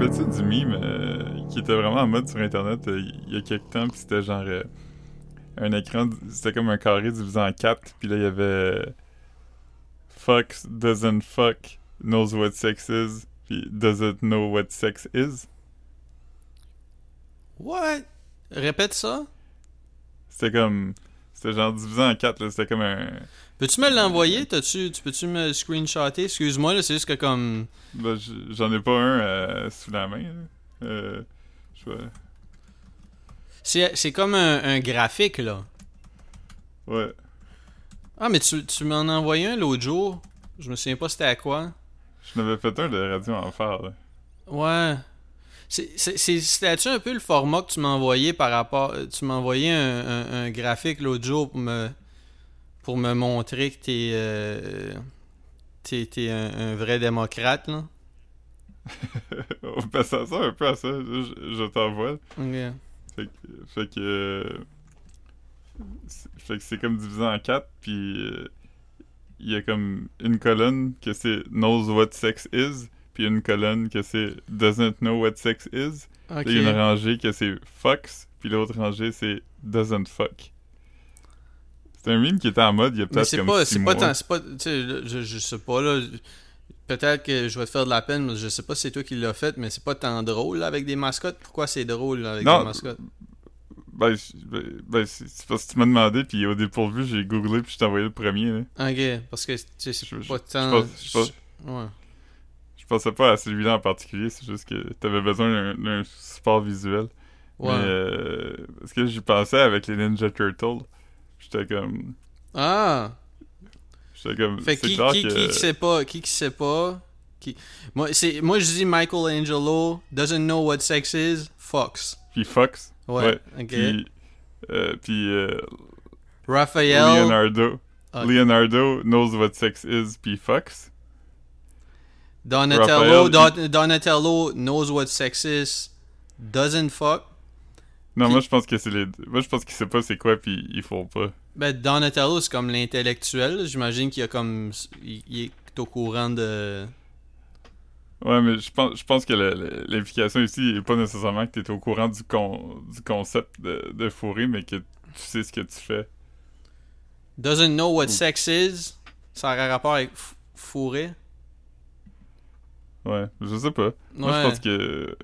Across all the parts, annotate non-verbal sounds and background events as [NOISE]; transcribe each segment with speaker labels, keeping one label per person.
Speaker 1: rappelles-tu du meme euh, qui était vraiment en mode sur Internet euh, il y a quelques temps, puis c'était genre euh, un écran, c'était comme un carré divisé en quatre, puis là il y avait Fuck doesn't fuck knows what sex is, puis doesn't know what sex is?
Speaker 2: What? Répète ça.
Speaker 1: C'était comme, c'était genre divisé en quatre, là, c'était comme un...
Speaker 2: Peux-tu me l'envoyer? T'as-tu, tu peux-tu me screenshotter? Excuse-moi, là, c'est juste que comme...
Speaker 1: Ben, j'en ai pas un euh, sous la main, là. Euh, je.
Speaker 2: C'est, c'est comme un, un graphique, là.
Speaker 1: Ouais.
Speaker 2: Ah, mais tu, tu m'en as envoyé un l'autre jour. Je me souviens pas c'était à quoi.
Speaker 1: Je n'avais fait un de Radio Enfer, là.
Speaker 2: Ouais. C'est, c'est, c'est- c'était-tu un peu le format que tu m'as envoyé par rapport... Tu m'as envoyé un, un- un graphique l'autre jour pour me... Pour me montrer que t'es... Euh, t'es, t'es un, un vrai démocrate, là. [LAUGHS]
Speaker 1: ben, ça un peu à ça, je, je t'envoie. Fait que, fait que, euh, c'est- fait que c'est comme divisé en quatre, puis euh, il y a comme une colonne que c'est knows what sex is, puis une colonne que c'est doesn't know what sex is. Puis une rangée que c'est fucks, puis l'autre rangée c'est doesn't fuck. C'est un meme qui était en mode il y a peut-être comme
Speaker 2: pas,
Speaker 1: six
Speaker 2: c'est pas
Speaker 1: mois.
Speaker 2: tant, c'est pas, tu sais, là, je, je sais pas, là, peut-être que je vais te faire de la peine, mais je sais pas si c'est toi qui l'as fait, mais c'est pas tant drôle, là, avec des mascottes. Pourquoi c'est drôle, là, avec
Speaker 1: Non.
Speaker 2: des mascottes?
Speaker 1: Ben, ben, ben, c'est parce que tu m'as demandé, puis au dépourvu, j'ai googlé, puis je t'ai envoyé le premier. Là.
Speaker 2: Ok, parce que, tu sais, c'est
Speaker 1: je-
Speaker 2: pas
Speaker 1: je
Speaker 2: tant...
Speaker 1: pense- je pense-
Speaker 2: Ouais.
Speaker 1: Je pensais pas à celui-là en particulier, c'est juste que t'avais besoin d'un- d'un support visuel.
Speaker 2: Ouais.
Speaker 1: Mais, euh, parce que j'y pensais avec les Ninja Turtles? J'étais comme.
Speaker 2: Ah!
Speaker 1: J'étais comme.
Speaker 2: Fait qui, qui,
Speaker 1: que.
Speaker 2: qui, sait pas, qui qui sait pas, qui... Moi, moi, je dis Michelangelo doesn't know what sex is, Fox.
Speaker 1: Puis Fox.
Speaker 2: Ouais, ok.
Speaker 1: Puis. euh, puis euh,
Speaker 2: Raphael...
Speaker 1: Leonardo. Leonardo knows what sex is, puis Fox.
Speaker 2: Donatello,
Speaker 1: Raphael,
Speaker 2: Don- Donatello knows what sex is, doesn't fuck.
Speaker 1: Non,
Speaker 2: Puis-
Speaker 1: moi je pense que c'est les. Moi je pense qu'il sait pas c'est quoi, puis ils font pas.
Speaker 2: Ben, Donatello, c'est comme l'intellectuel. J'imagine qu'il y a comme. Il, il est au courant de.
Speaker 1: Ouais, mais je pense, je pense que l'implication ici est pas nécessairement que t'es au courant du, con, du concept de, de fourrer, mais que tu sais ce que tu fais.
Speaker 2: Doesn't know what sex is. Ça a rapport avec f- fourrer.
Speaker 1: Ouais, je sais pas. Moi,
Speaker 2: Ouais.
Speaker 1: je pense que.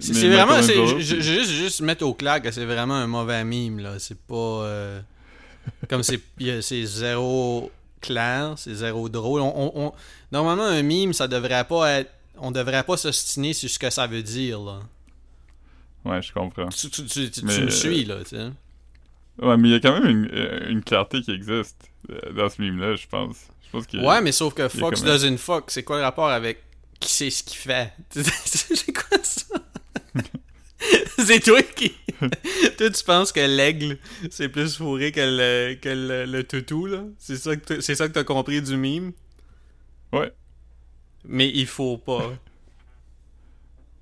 Speaker 2: C'est vraiment. Je juste, juste mettre au clair que c'est vraiment un mauvais mime, là. C'est pas. euh, comme c'est zéro clair, c'est zéro drôle. On, on- on- normalement, un mime, ça devrait pas être. On devrait pas s'ostiner sur ce que ça veut dire, là.
Speaker 1: Ouais, je comprends.
Speaker 2: Tu, tu, me
Speaker 1: euh,
Speaker 2: suis, là, tu sais.
Speaker 1: Ouais, mais il y a quand même une, euh, une clarté qui existe dans ce mime-là, je pense. Je pense.
Speaker 2: Ouais, mais sauf que Fox doesn't fuck. C'est quoi le rapport avec qui sait ce qu'il fait? [LAUGHS] C'est quoi ça? [LAUGHS] c'est toi qui. [LAUGHS] toi, tu penses que l'aigle, c'est plus fourré que le, que le, le toutou, là? C'est ça que t'as- c'est ça que t'as compris du mime?
Speaker 1: Ouais.
Speaker 2: Mais il faut pas. [LAUGHS]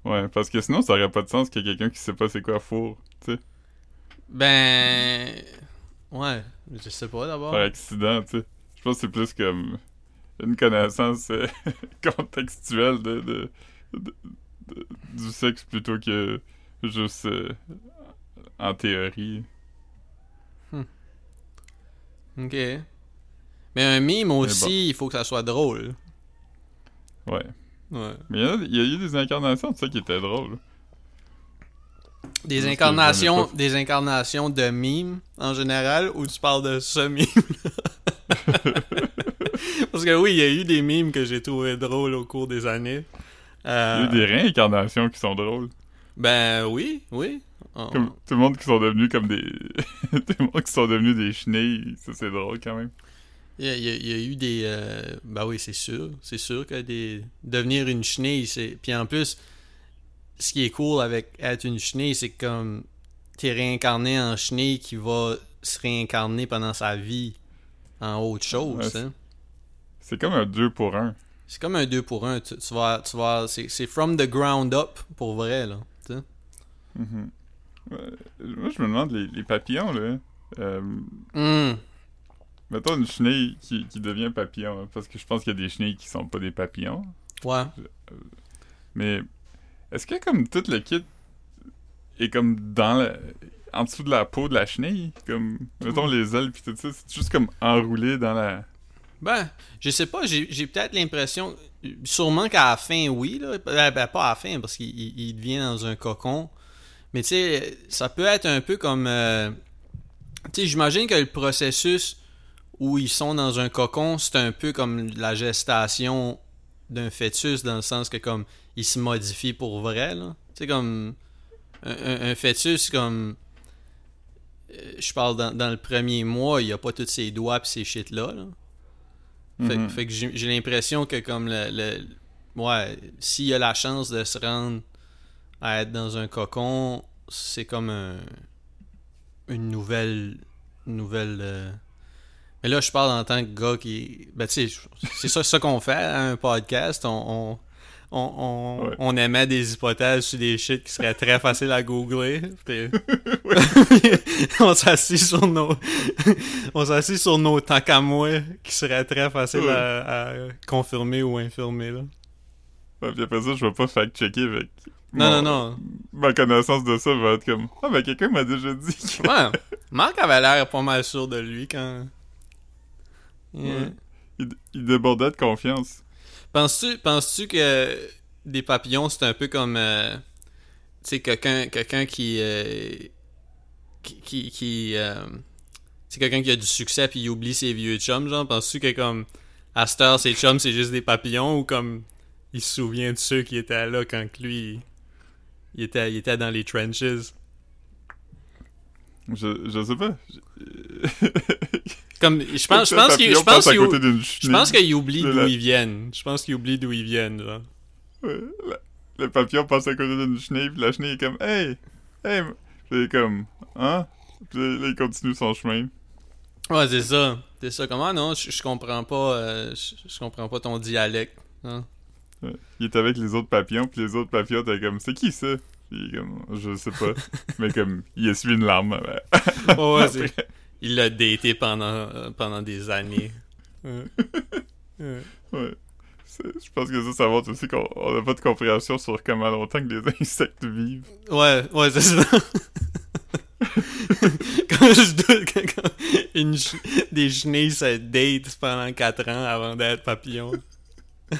Speaker 1: Ouais, parce que sinon, ça aurait pas de sens qu'il y ait quelqu'un qui sait pas c'est quoi four, tu sais,
Speaker 2: Ben. Ouais, je sais pas d'abord.
Speaker 1: par accident, tu sais. Je pense que c'est plus comme une connaissance euh, contextuelle de, de, de- de- du sexe plutôt que juste euh, en théorie.
Speaker 2: Ok. Mais un mime aussi,
Speaker 1: bon.
Speaker 2: il faut que ça soit drôle.
Speaker 1: Ouais.
Speaker 2: Ouais.
Speaker 1: Mais il y, a- il y a eu des incarnations de ça qui étaient drôles.
Speaker 2: Des incarnations, des incarnations de mimes en général ou tu parles de ce mime [LAUGHS] [LAUGHS] Parce que oui, il y a eu des mimes que j'ai trouvé drôles au cours des années.
Speaker 1: Il y
Speaker 2: Euh,
Speaker 1: a eu des réincarnations qui sont drôles.
Speaker 2: Ben oui, oui. On-
Speaker 1: Comme tout le monde qui sont devenus comme des. [LAUGHS] tout le monde qui sont devenus des chenilles. Ça, c'est drôle quand même.
Speaker 2: Il y, a, il y eu des. euh, Ben oui, c'est sûr. C'est sûr que des. Devenir une chenille, c'est. Puis en plus, ce qui est cool avec être une chenille, c'est que comme. T'es réincarné en chenille qui va se réincarner pendant sa vie en autre chose.
Speaker 1: Ouais,
Speaker 2: hein.
Speaker 1: C'est comme un 2 pour 1.
Speaker 2: C'est comme un 2 pour 1. Tu, tu vas. Tu vas c'est, c'est from the ground up pour vrai, là. tu sais.
Speaker 1: Moi, je me demande, les, les papillons, là. euh,
Speaker 2: Hum.
Speaker 1: mettons une chenille qui, qui devient papillon. hein, parce que je pense qu'il y a des chenilles qui sont pas des papillons.
Speaker 2: Ouais.
Speaker 1: Mais est-ce que comme tout le kit est comme dans le... en dessous de la peau de la chenille? Comme, mettons les ailes puis tout ça, c'est juste comme enroulé dans la...
Speaker 2: Ben, je sais pas, j'ai peut-être l'impression, sûrement qu'à la fin, oui, là. Ben, ben, pas à la fin, parce qu'il il- il devient dans un cocon. Mais tu sais, ça peut être un peu comme. euh, tu sais, j'imagine que le processus où ils sont dans un cocon, c'est un peu comme la gestation d'un fœtus, dans le sens que, comme, il se modifie pour vrai, là. Tu sais, comme. Un, un- fœtus, comme. euh, Je parle dans, dans le premier mois, il a pas tous ses doigts pis ces shit-là, là. Fait,
Speaker 1: Mhm.
Speaker 2: fait que j'ai j'ai l'impression que comme le, le- ouais, s'il a la chance de se rendre à être dans un cocon, c'est comme un, une nouvelle nouvelle euh, mais là je parle en tant que gars qui ben tu sais c'est ça ça qu'on fait à un podcast on on, on, on,
Speaker 1: Ouais.
Speaker 2: on émet des hypothèses sur des shit qui seraient très faciles à googler puis- [LAUGHS] [LAUGHS] on s'assit sur nos [LAUGHS] on s'assit sur nos tant qu'à moi qui seraient très faciles
Speaker 1: Ouais.
Speaker 2: à, à confirmer ou infirmer là.
Speaker 1: Ouais, puis après ça, je vais pas fact-checker avec...
Speaker 2: Non,
Speaker 1: mon-
Speaker 2: non, non.
Speaker 1: Ma connaissance de ça va être comme... Ah, ben quelqu'un m'a déjà dit que...
Speaker 2: Ouais, Marc avait l'air pas mal sûr de lui quand. Yeah.
Speaker 1: Ouais. Il, il débordait de confiance.
Speaker 2: Penses-tu penses-tu que des papillons, c'est un peu comme. euh, quelqu'un euh, qui. qui. qui, euh, c'est quelqu'un qui a du succès puis il oublie ses vieux chums, genre? Penses-tu que comme. À cette heure, ses chums, c'est juste des papillons ou comme. Il se souvient de ceux qui étaient là quand lui. Il était, il était dans les trenches?
Speaker 1: Je, je sais pas. [LAUGHS]
Speaker 2: Comme, je pense, je pense qu'il je pense qu'il- Je pense
Speaker 1: De
Speaker 2: d'où ils viennent. Je pense qu'ils oublient d'où ils viennent, genre.
Speaker 1: Le papillon passe à côté d'une chenille, puis la chenille est comme Hey! Hey! Puis il est comme Hein? Puis là, il continue son chemin.
Speaker 2: Ouais, c'est ça. C'est ça. Comment non, je, je comprends pas. euh, je, je comprends pas ton dialecte. hein?
Speaker 1: Ouais. Il est avec les autres papillons, puis les autres papillons, t'es comme C'est qui ça? Puis il est comme Je sais pas. [LAUGHS] Mais comme, il essuie une larme. ouais.
Speaker 2: Ouais, [LAUGHS] ouais, c'est- Il l'a daté pendant, euh, pendant des années. Ouais. Ouais.
Speaker 1: Ouais. Je pense que ça, ça montre aussi qu'on on a pas de compréhension sur comment longtemps que les [LAUGHS] insectes vivent.
Speaker 2: Ouais, ouais, c'est ça. [LAUGHS] quand je doute que quand une ch- des chenilles se date pendant 4 ans avant d'être papillon. [LAUGHS]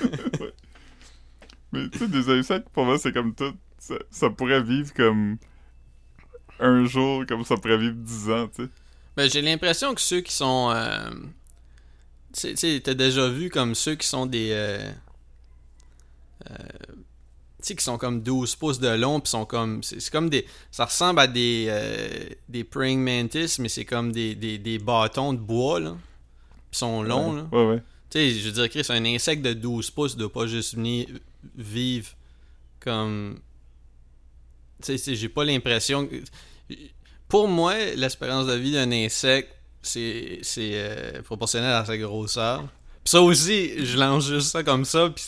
Speaker 1: Mais tu sais, des insectes, pour moi, c'est comme tout. Ça, ça pourrait vivre comme un jour, comme ça pourrait vivre dix ans, tu sais.
Speaker 2: Ben, j'ai l'impression que ceux qui sont. Euh, tu sais- t'as déjà vu comme ceux qui sont des. euh, euh, tu sais, qui sont comme 12 pouces de long, puis sont comme. C'est c'est comme des. Ça ressemble à des. euh, des praying mantis, mais c'est comme des, des, des bâtons de bois, là. Puis sont longs, là.
Speaker 1: Ouais, ouais.
Speaker 2: Tu sais, je veux dire, Chris, un insecte de 12 pouces doit pas juste venir vivre comme. Tu sais, c'est- j'ai pas l'impression. que- Pour moi, l'espérance de vie d'un insecte, c'est euh, proportionnel à sa grosseur. Puis ça aussi, je lance juste ça comme ça, puis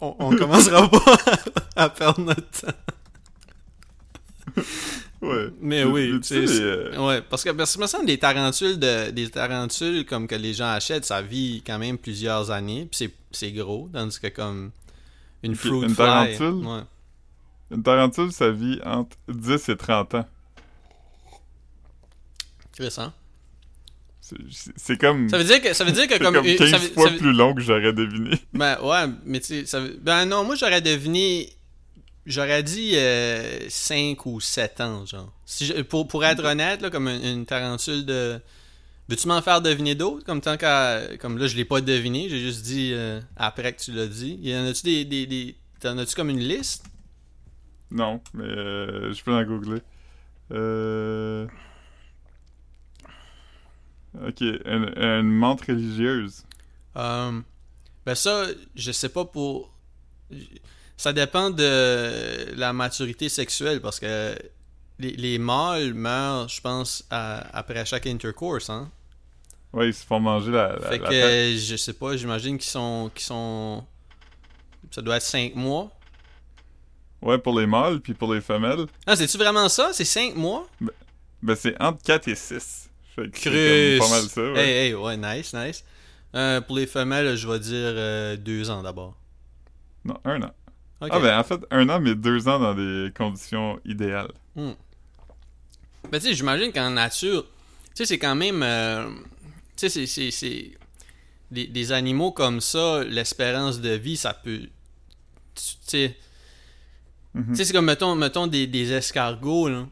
Speaker 2: on, on commencera [LAUGHS] pas à perdre notre temps.
Speaker 1: Ouais.
Speaker 2: Mais oui, c'est-
Speaker 1: euh,
Speaker 2: Ouais, parce que, parce que me semble des tarentules de des tarentules comme que les gens achètent, ça vit quand même plusieurs années, puis c'est gros, tandis que comme une fruit
Speaker 1: une
Speaker 2: fly.
Speaker 1: tarentule?
Speaker 2: Ouais.
Speaker 1: Une tarentule, ça vit entre 10 et 30 ans.
Speaker 2: Intéressant.
Speaker 1: C'est- comme.
Speaker 2: Ça veut dire que ça veut dire que comme,
Speaker 1: comme
Speaker 2: une-
Speaker 1: 15
Speaker 2: ça veut-
Speaker 1: fois
Speaker 2: ça veut-
Speaker 1: plus long que j'aurais deviné. [LAUGHS]
Speaker 2: Ben ouais, mais tu sais, veut- ben non, moi j'aurais deviné j'aurais dit 5 ou 7 ans genre. Si je- pour pour être honnête là comme une, une tarentule de Veux-tu m'en faire deviner d'autres? Comme tant qu'à comme là je l'ai pas deviné, j'ai juste dit euh, après que tu l'as dit. Y en a-tu des, des, des t'en as-tu comme une liste?
Speaker 1: Non, mais euh, je peux en googler. Euh... Ok, une, une menthe religieuse.
Speaker 2: Euh, ben ça, je sais pas pour. Ça dépend de la maturité sexuelle parce que les, les mâles meurent, je pense, à- après chaque intercourse, hein.
Speaker 1: Ouais, ils se font manger la, la,
Speaker 2: fait
Speaker 1: la
Speaker 2: que
Speaker 1: tête.
Speaker 2: je sais pas, j'imagine qu'ils sont, qu'ils sont. Ça doit être 5 mois.
Speaker 1: Ouais, pour les mâles, puis pour les femelles,
Speaker 2: Ah, c'est-tu vraiment ça? C'est 5 mois?
Speaker 1: ben c'est entre 4 et 6. Fait que pas mal ça, ouais.
Speaker 2: Hey, hey, ouais, nice, nice. Euh, pour les femelles, je vais dire 2 ans d'abord.
Speaker 1: Non, un an. Ah, ben en fait, un an, mais deux ans dans des conditions idéales.
Speaker 2: Hmm. Ben, tu sais, j'imagine qu'en nature, tu sais, c'est quand même. euh, tu sais, c'est- Des, des animaux comme ça, l'espérance de vie, ça peut. Tu sais. Tu sais, c'est comme, mettons, mettons des, des escargots, là.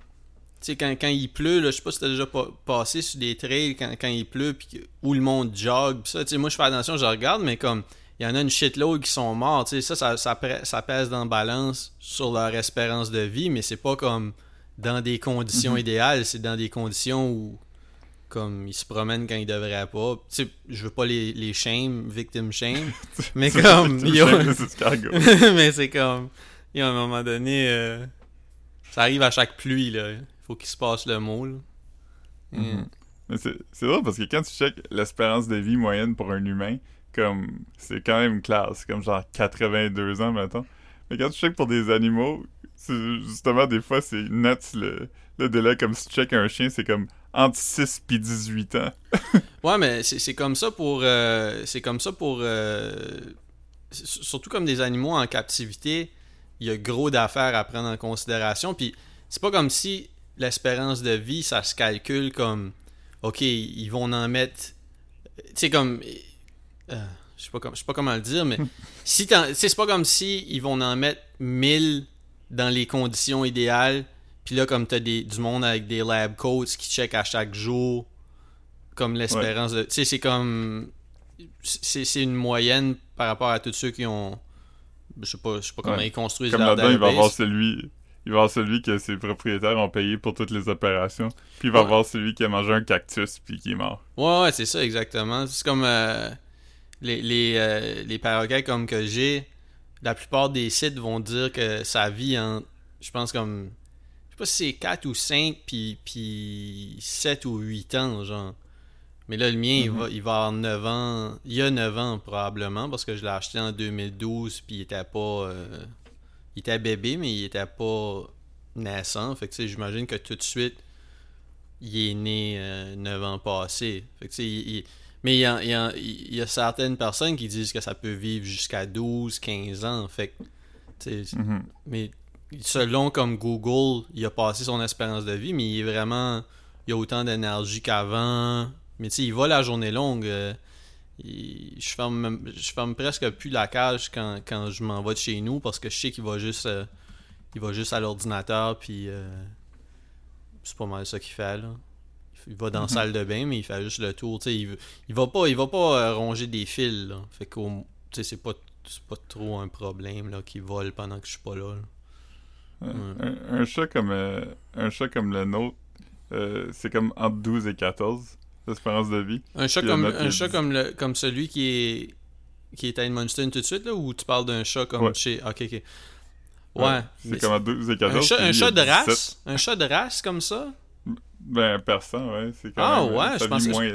Speaker 2: Tu sais, quand, quand il pleut, là, je sais pas si t'as déjà pa- passé sur des trails quand, quand il pleut, puis où le monde jog, pis ça, tu sais, moi, je fais attention, je regarde, mais comme, il y en a une shitload qui sont morts, tu sais, ça, ça, ça, pèse dans la balance sur leur espérance de vie, mais c'est pas comme dans des conditions
Speaker 1: Mhm.
Speaker 2: idéales, c'est dans des conditions où, comme, ils se promènent quand ils devraient pas. Tu sais, je veux pas les, les shame, victim shame, [LAUGHS] mais comme, yo- [LAUGHS] mais c'est comme. Et à un moment donné, euh, ça arrive à chaque pluie, là. Faut qu'il se passe le mot, là.
Speaker 1: Mhm.
Speaker 2: Mm.
Speaker 1: Mais c'est c'est drôle parce que quand tu check l'espérance de vie moyenne pour un humain, comme c'est quand même classe, comme genre 82 ans mettons. Mais quand tu check pour des animaux, justement des fois c'est net le, le délai comme si tu check un chien, c'est comme entre 6 puis 18 ans. [LAUGHS]
Speaker 2: Ouais, mais c'est comme ça pour. euh, c'est comme ça pour. euh, surtout comme des animaux en captivité, il y a gros d'affaires à prendre en considération. Puis c'est pas comme si l'espérance de vie, ça se calcule comme. Ok, ils vont en mettre. Tu sais, comme. euh, je sais pas, comme- je sais pas comment le dire, mais [LAUGHS] si t'en- tu sais, c'est pas comme si ils vont en mettre 1000 dans les conditions idéales. Puis là, comme t'as des, du monde avec des lab coats qui checkent à chaque jour, comme l'espérance de. Tu sais, c'est comme. C'est une moyenne par rapport à tous ceux qui ont. Je sais pas, je sais pas comment
Speaker 1: Ouais.
Speaker 2: ils construisent
Speaker 1: Comme
Speaker 2: leur
Speaker 1: là-dedans, il va avoir celui. Il va y avoir celui que ses propriétaires ont payé pour toutes les opérations. Puis il va y
Speaker 2: Ouais.
Speaker 1: avoir celui qui a mangé un cactus puis qui est mort.
Speaker 2: Ouais, ouais, c'est ça, exactement. C'est comme euh, les, les, euh, les paroquets comme que j'ai, la plupart des sites vont dire que ça vit en, je pense comme, je sais pas si c'est 4 ou 5, puis, puis 7 ou 8 ans, genre. Mais là, le mien, il,
Speaker 1: Mhm.
Speaker 2: va, il va avoir 9 ans, il y a 9 ans probablement, parce que je l'ai acheté en 2012, puis il était pas, euh, il était bébé, mais il était pas naissant. Fait que, tu sais, j'imagine que tout de suite, il est né euh, 9 ans passés. Fait que, tu sais, il- il- mais il y, a, il y a- il y a certaines personnes qui disent que ça peut vivre jusqu'à 12, 15 ans. Fait que, tu sais,
Speaker 1: Mhm.
Speaker 2: mais selon comme Google, il a passé son espérance de vie, mais il est vraiment. Il a autant d'énergie qu'avant. Mais tu sais, il va la journée longue. euh, il- je, ferme, même- je ferme presque plus la cage quand, quand je m'en vais de chez nous parce que je sais qu'il va juste. euh, il va juste à l'ordinateur, puis. euh, c'est pas mal ça qu'il fait, là. Il va dans la
Speaker 1: Mhm.
Speaker 2: salle de bain, mais il fait juste le tour. tu sais, il, il va pas, il va pas euh, ronger des fils. Là. Fait que c'est pas, c'est pas trop un problème là, qu'il vole pendant que je suis pas là. là.
Speaker 1: Un, un chat comme euh, un chat comme le nôtre, euh, c'est comme entre 12 et 14 l'espérance de vie.
Speaker 2: Un chat comme
Speaker 1: en a qui
Speaker 2: un chat
Speaker 1: disent-
Speaker 2: comme le comme celui qui est qui est à Edmundston tout de suite là ou tu parles d'un chat comme
Speaker 1: Ouais.
Speaker 2: chez OK OK. Ouais,
Speaker 1: c'est comme entre 12 et 14.
Speaker 2: un chat, un de
Speaker 1: 17.
Speaker 2: race, un chat de race comme ça?
Speaker 1: Ben persan, ouais, c'est quand
Speaker 2: Ah,
Speaker 1: même
Speaker 2: ouais,
Speaker 1: ça
Speaker 2: je pensais-
Speaker 1: moins,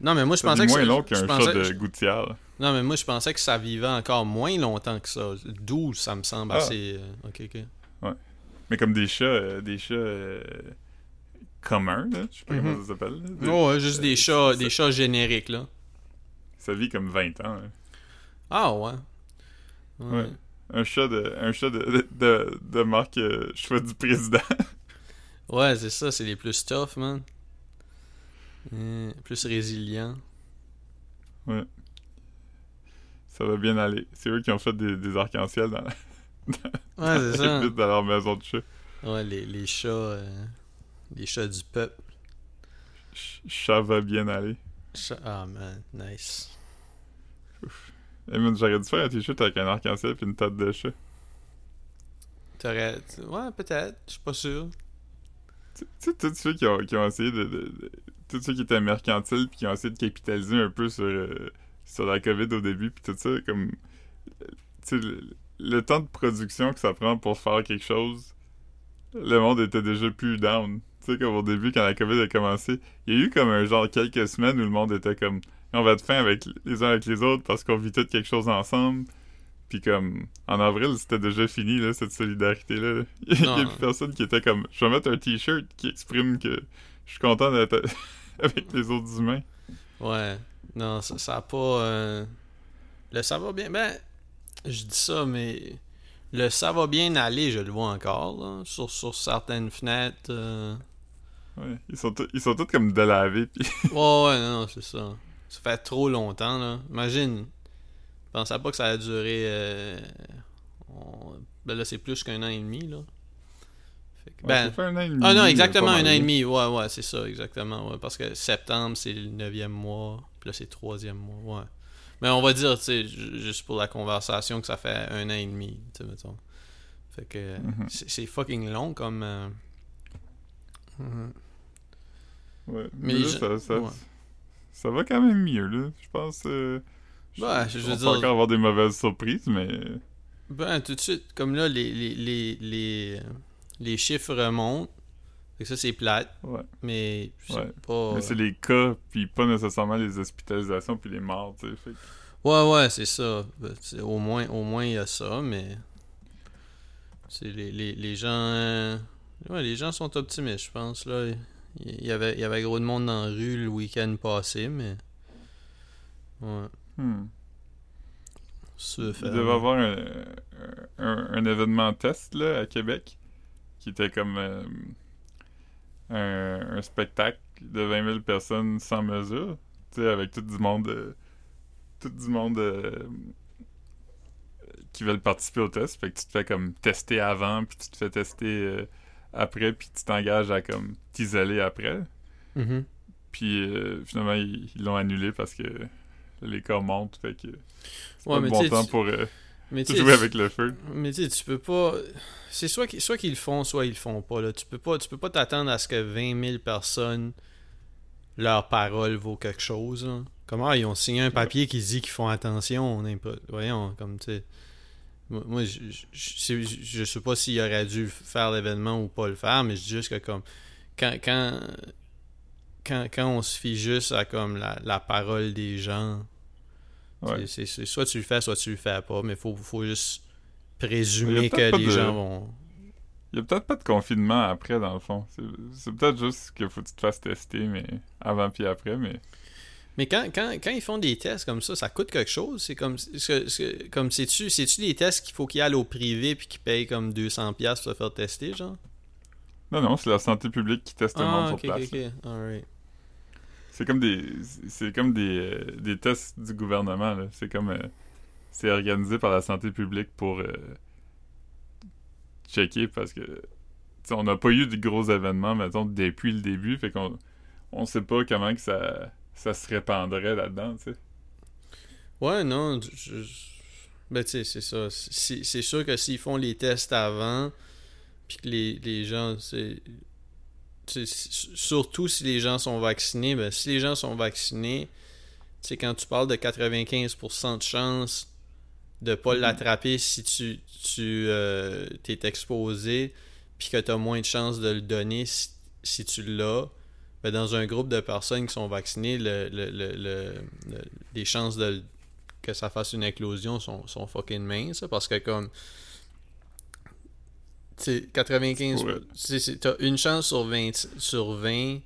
Speaker 2: Non, mais moi je
Speaker 1: ça
Speaker 2: pensais que
Speaker 1: moins long qu'un chat de
Speaker 2: je-
Speaker 1: gouttière.
Speaker 2: Non, mais moi je pensais que ça vivait encore moins longtemps que ça. 12, ça me semble
Speaker 1: Ah.
Speaker 2: assez euh, OK OK.
Speaker 1: Mais comme des chats euh, des chats euh, communs, là, je sais pas
Speaker 2: Mhm.
Speaker 1: comment ça s'appelle. Des-
Speaker 2: Oh, ouais, juste des chats,
Speaker 1: ça-
Speaker 2: des chats génériques là.
Speaker 1: Ça vit comme 20 ans. hein.
Speaker 2: Ah ouais. Ouais.
Speaker 1: Ouais. Un chat de un chat de, de, de, de marque euh, choix du président. [LAUGHS]
Speaker 2: Ouais, c'est ça, c'est les plus tough, man. Euh, plus résilients.
Speaker 1: Ça va bien aller. C'est eux qui ont fait des, des arcs-en-ciel dans, [LAUGHS]
Speaker 2: Ouais, ça.
Speaker 1: dans leur maison de chat.
Speaker 2: Ouais, les, les chats. euh, les chats du peuple.
Speaker 1: Ch- Chat va bien aller.
Speaker 2: Ah man, nice.
Speaker 1: Eh, man, j'aurais dû faire un t-shirt avec un arc-en-ciel et une tête de chat.
Speaker 2: T'aurais. Ouais, peut-être, je suis pas sûr.
Speaker 1: Tu sais, tous ceux qui ont, qui ont essayé de, de- de- Tous ceux qui étaient mercantiles puis qui ont essayé de capitaliser un peu sur, euh, sur la COVID au début puis tout ça, comme. euh, Tu le temps de production que ça prend pour faire quelque chose, le monde était déjà plus down. Tu sais, comme au début, quand la COVID a commencé, il y a eu comme un genre quelques semaines où le monde était comme. On va être fin avec les uns avec les autres parce qu'on vit tout quelque chose ensemble. Puis comme, en avril, c'était déjà fini, là, cette solidarité-là. là. [LAUGHS] Il y a plus personne qui était comme, je vais mettre un t-shirt qui exprime que je suis content d'être [LAUGHS] avec les autres humains.
Speaker 2: Ouais. Non, ça, ça a pas. euh, Là, ça va bien. Ben, je dis ça, mais. Le ça va bien aller, je le vois encore, là, sur, sur certaines fenêtres. euh.
Speaker 1: Ouais, ils sont, tous- ils sont tous comme délavés, puis [LAUGHS]
Speaker 2: Ouais, ouais, non, non, c'est ça. Ça fait trop longtemps, là. Imagine. Je pensais pas que ça allait durer. euh, on- Ben là, c'est plus qu'un an et demi, là. Fait que-
Speaker 1: Ouais,
Speaker 2: ben,
Speaker 1: ça fait un an et demi.
Speaker 2: Ah non, exactement un an et demi. Ouais, ouais, c'est ça, exactement. Ouais, parce que septembre, c'est le neuvième mois. Puis là, c'est le troisième mois. Ouais. Mais on va dire, tu sais, ju- juste pour la conversation, que ça fait un an et demi, tu sais, mettons. Fait que
Speaker 1: Mhm.
Speaker 2: c'est c'est fucking long comme. euh, mhm.
Speaker 1: Ouais,
Speaker 2: Mais
Speaker 1: mais là,
Speaker 2: je-
Speaker 1: ça, ça,
Speaker 2: ouais.
Speaker 1: ça va quand même mieux, là. Je pense. Euh,
Speaker 2: je veux
Speaker 1: on
Speaker 2: dire-
Speaker 1: encore avoir des mauvaises surprises, mais.
Speaker 2: Ben, tout de suite, comme là, les, les, les, les, les chiffres remontent. Fait que ça, c'est plate,
Speaker 1: Ouais.
Speaker 2: mais c'est
Speaker 1: Ouais.
Speaker 2: pas.
Speaker 1: Mais c'est les cas, puis pas nécessairement les hospitalisations, puis les morts, tu sais. Que-
Speaker 2: Ouais, ouais, c'est ça. Ben, au moins, au moins il y a ça, mais c'est les, les, les gens, ouais, les gens sont optimistes, je pense là. Il y avait, il y avait gros de monde dans la rue le week-end passé, mais ouais,
Speaker 1: Hmm. Il devait avoir un, un, un événement test là, à Québec qui était comme euh, un, un spectacle de 20 000 personnes sans mesure, tu sais, avec tout du monde, euh, tout du monde euh, qui veulent participer au test. Fait que tu te fais comme tester avant, puis tu te fais tester euh, après, puis tu t'engages à comme t'isoler après.
Speaker 2: Mhm.
Speaker 1: Puis euh, finalement, ils l'ont annulé parce que les cas montent, fait que c'est
Speaker 2: Ouais,
Speaker 1: pas bon temps
Speaker 2: tu-
Speaker 1: pour euh,
Speaker 2: Mais
Speaker 1: jouer avec le feu.
Speaker 2: Mais tu tu peux pas. C'est soit qu'ils soit qu'ils le font, soit ils le font pas. Là. Tu peux pas tu peux pas t'attendre à ce que 20 000 personnes, leur parole vaut quelque chose. là. Comment ils ont signé un papier qui dit qu'ils font attention. On pas- Voyons, comme tu sais. Moi, je, je, je sais- je sais pas s'il aurait dû faire l'événement ou pas le faire, mais je dis juste que comme quand quand quand, quand on se fie juste à comme la, la parole des gens,
Speaker 1: Ouais.
Speaker 2: c'est- soit tu le fais, soit tu le fais pas, mais faut, faut juste présumer que les
Speaker 1: de-
Speaker 2: gens vont.
Speaker 1: Il y a peut-être pas de confinement après, dans le fond. C'est c'est peut-être juste qu'il faut que tu te fasses tester, mais avant puis après, mais...
Speaker 2: Mais quand, quand, quand ils font des tests comme ça, ça coûte quelque chose? C'est comme, c'est- c'est- comme c'est-tu, c'est-tu des tests qu'il faut qu'ils aillent au privé puis qu'ils payent comme 200$ piastres pour se faire tester, genre?
Speaker 1: Non, non, c'est la santé publique qui teste le monde
Speaker 2: Ah,
Speaker 1: sur place.
Speaker 2: ok, ok. Alright.
Speaker 1: C'est comme des... C'est comme des, euh, des tests du gouvernement. C'est comme... euh, c'est organisé par la santé publique pour... euh, checker, parce que... on n'a pas eu de gros événements, mettons, depuis le début, fait qu'on... On sait pas comment que ça... Ça se répandrait là-dedans, tu sais.
Speaker 2: Ouais, non. je- ben, tu sais, c'est ça. C'est sûr que s'ils font les tests avant, puis que les, les gens, c'est. Surtout si les gens sont vaccinés, ben, si les gens sont vaccinés, tu sais, quand tu parles de 95% de chance de pas
Speaker 1: Mhm.
Speaker 2: l'attraper si tu, tu euh, t'es exposé, puis que tu as moins de chances de le donner si, si tu l'as, ben, dans un groupe de personnes qui sont vaccinées, le, le- le- le- le- les chances de que ça fasse une éclosion sont, sont fucking minces, parce que comme tu sais, 95
Speaker 1: Ouais.
Speaker 2: t'as une chance sur 20 sur 20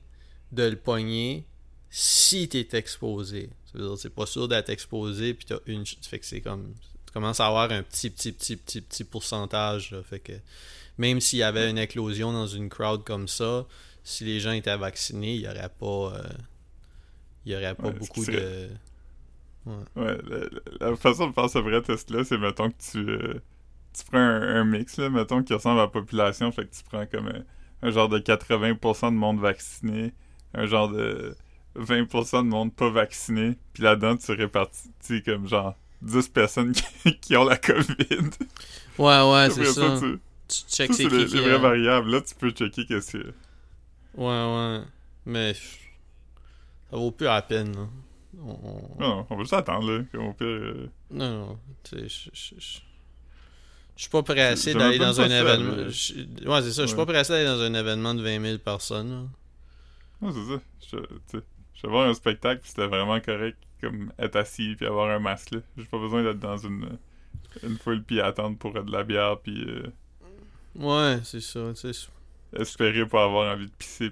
Speaker 2: de le pogner si t'es exposé. Ça veut dire c'est pas sûr d'être exposé puis t'as une fait que c'est comme tu commences à avoir un petit petit petit petit petit pourcentage là. fait que même s'il y avait une éclosion dans une crowd comme ça, si les gens étaient vaccinés, il y aurait pas euh, il y aurait pas
Speaker 1: Ouais, ce
Speaker 2: beaucoup de
Speaker 1: Ouais, la, la façon de faire ce vrai test-là, c'est, mettons, que tu, euh, tu prends un, un mix, là, mettons, qui ressemble à la population, fait que tu prends comme un, un genre de 80% de monde vacciné, un genre de 20% de monde pas vacciné, puis là-dedans, tu répartis, tu sais, comme genre 10 personnes [LAUGHS] qui, qui ont la COVID.
Speaker 2: Ouais, ouais, c'est
Speaker 1: ça,
Speaker 2: ça.
Speaker 1: tu-
Speaker 2: Tu
Speaker 1: ça,
Speaker 2: check
Speaker 1: c'est
Speaker 2: qui.
Speaker 1: Là, tu peux checker que c'est...
Speaker 2: Ouais, ouais. Mais ça vaut plus la peine. là. On- on-
Speaker 1: Non, on va juste attendre, là, comme au pire... euh,
Speaker 2: Non, non. Tu sais, je- suis pas pressé d'aller dans un événement. Ouais, c'est ça. Je suis
Speaker 1: Ouais.
Speaker 2: pas pressé d'aller dans un événement de 20 000 personnes. là.
Speaker 1: Non, c'est ça. Je, vais voir un spectacle, puis c'était vraiment correct, comme être assis, puis avoir un masque, là. J'ai pas besoin d'être dans une, une foule, puis attendre pour de la bière, puis euh,
Speaker 2: Ouais, c'est ça. tu sais.
Speaker 1: Espérer pas avoir envie de pisser.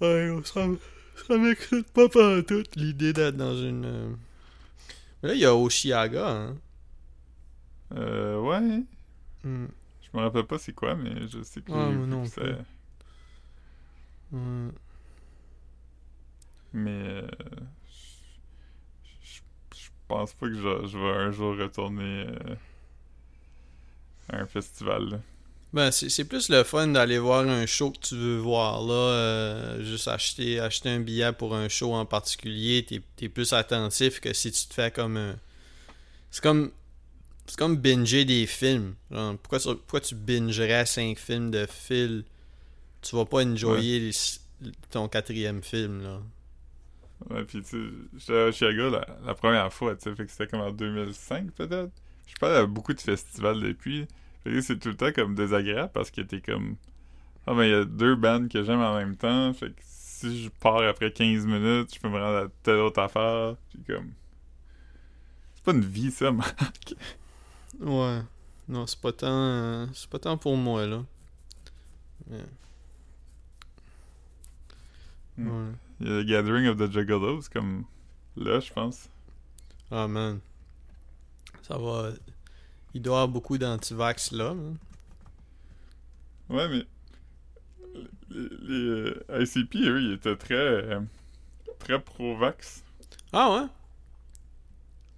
Speaker 2: Ouais, on ça, ça m'excite pas pas toute l'idée d'être dans une. euh, Mais là, il y a Oshiaga, hein.
Speaker 1: Euh, ouais.
Speaker 2: Hmm.
Speaker 1: Je me rappelle pas c'est quoi, mais je sais que j'ai
Speaker 2: non
Speaker 1: ça-.
Speaker 2: Hmm.
Speaker 1: Mais euh, je, je- je pense pas que je, je vais un jour retourner euh, à un festival. là.
Speaker 2: Ben, c'est plus le fun d'aller voir un show que tu veux voir. Là, euh, juste acheter, acheter un billet pour un show en particulier, t'es es plus attentif que si tu te fais comme un. C'est comme. C'est comme binger des films. Genre, pourquoi, tu- pourquoi tu bingerais 5 films de fil Tu vas pas enjoyer les- ton quatrième film, là.
Speaker 1: Ouais, puis tu j'étais à Chicago la, la première fois, tu sais, fait que c'était comme en 2005 peut-être. Je suis pas à beaucoup de festivals depuis. C'est tout le temps comme désagréable parce que t'es comme. Ah, ben il y a deux bands que j'aime en même temps, fait que si je pars après 15 minutes, je peux me rendre à telle autre affaire. Puis comme. C'est pas une vie ça, [LAUGHS] man.
Speaker 2: Ouais. Non, c'est pas tant. euh, c'est pas tant pour moi, là. Ouais.
Speaker 1: Hmm.
Speaker 2: Ouais.
Speaker 1: Il y a le Gathering of the Juggalos, comme là, je pense.
Speaker 2: Ah man. Ça va. Il doit y avoir beaucoup d'antivax là.
Speaker 1: Ouais, mais. Les, les, euh, ICP, eux, ils étaient très. euh, très pro-vax.
Speaker 2: Ah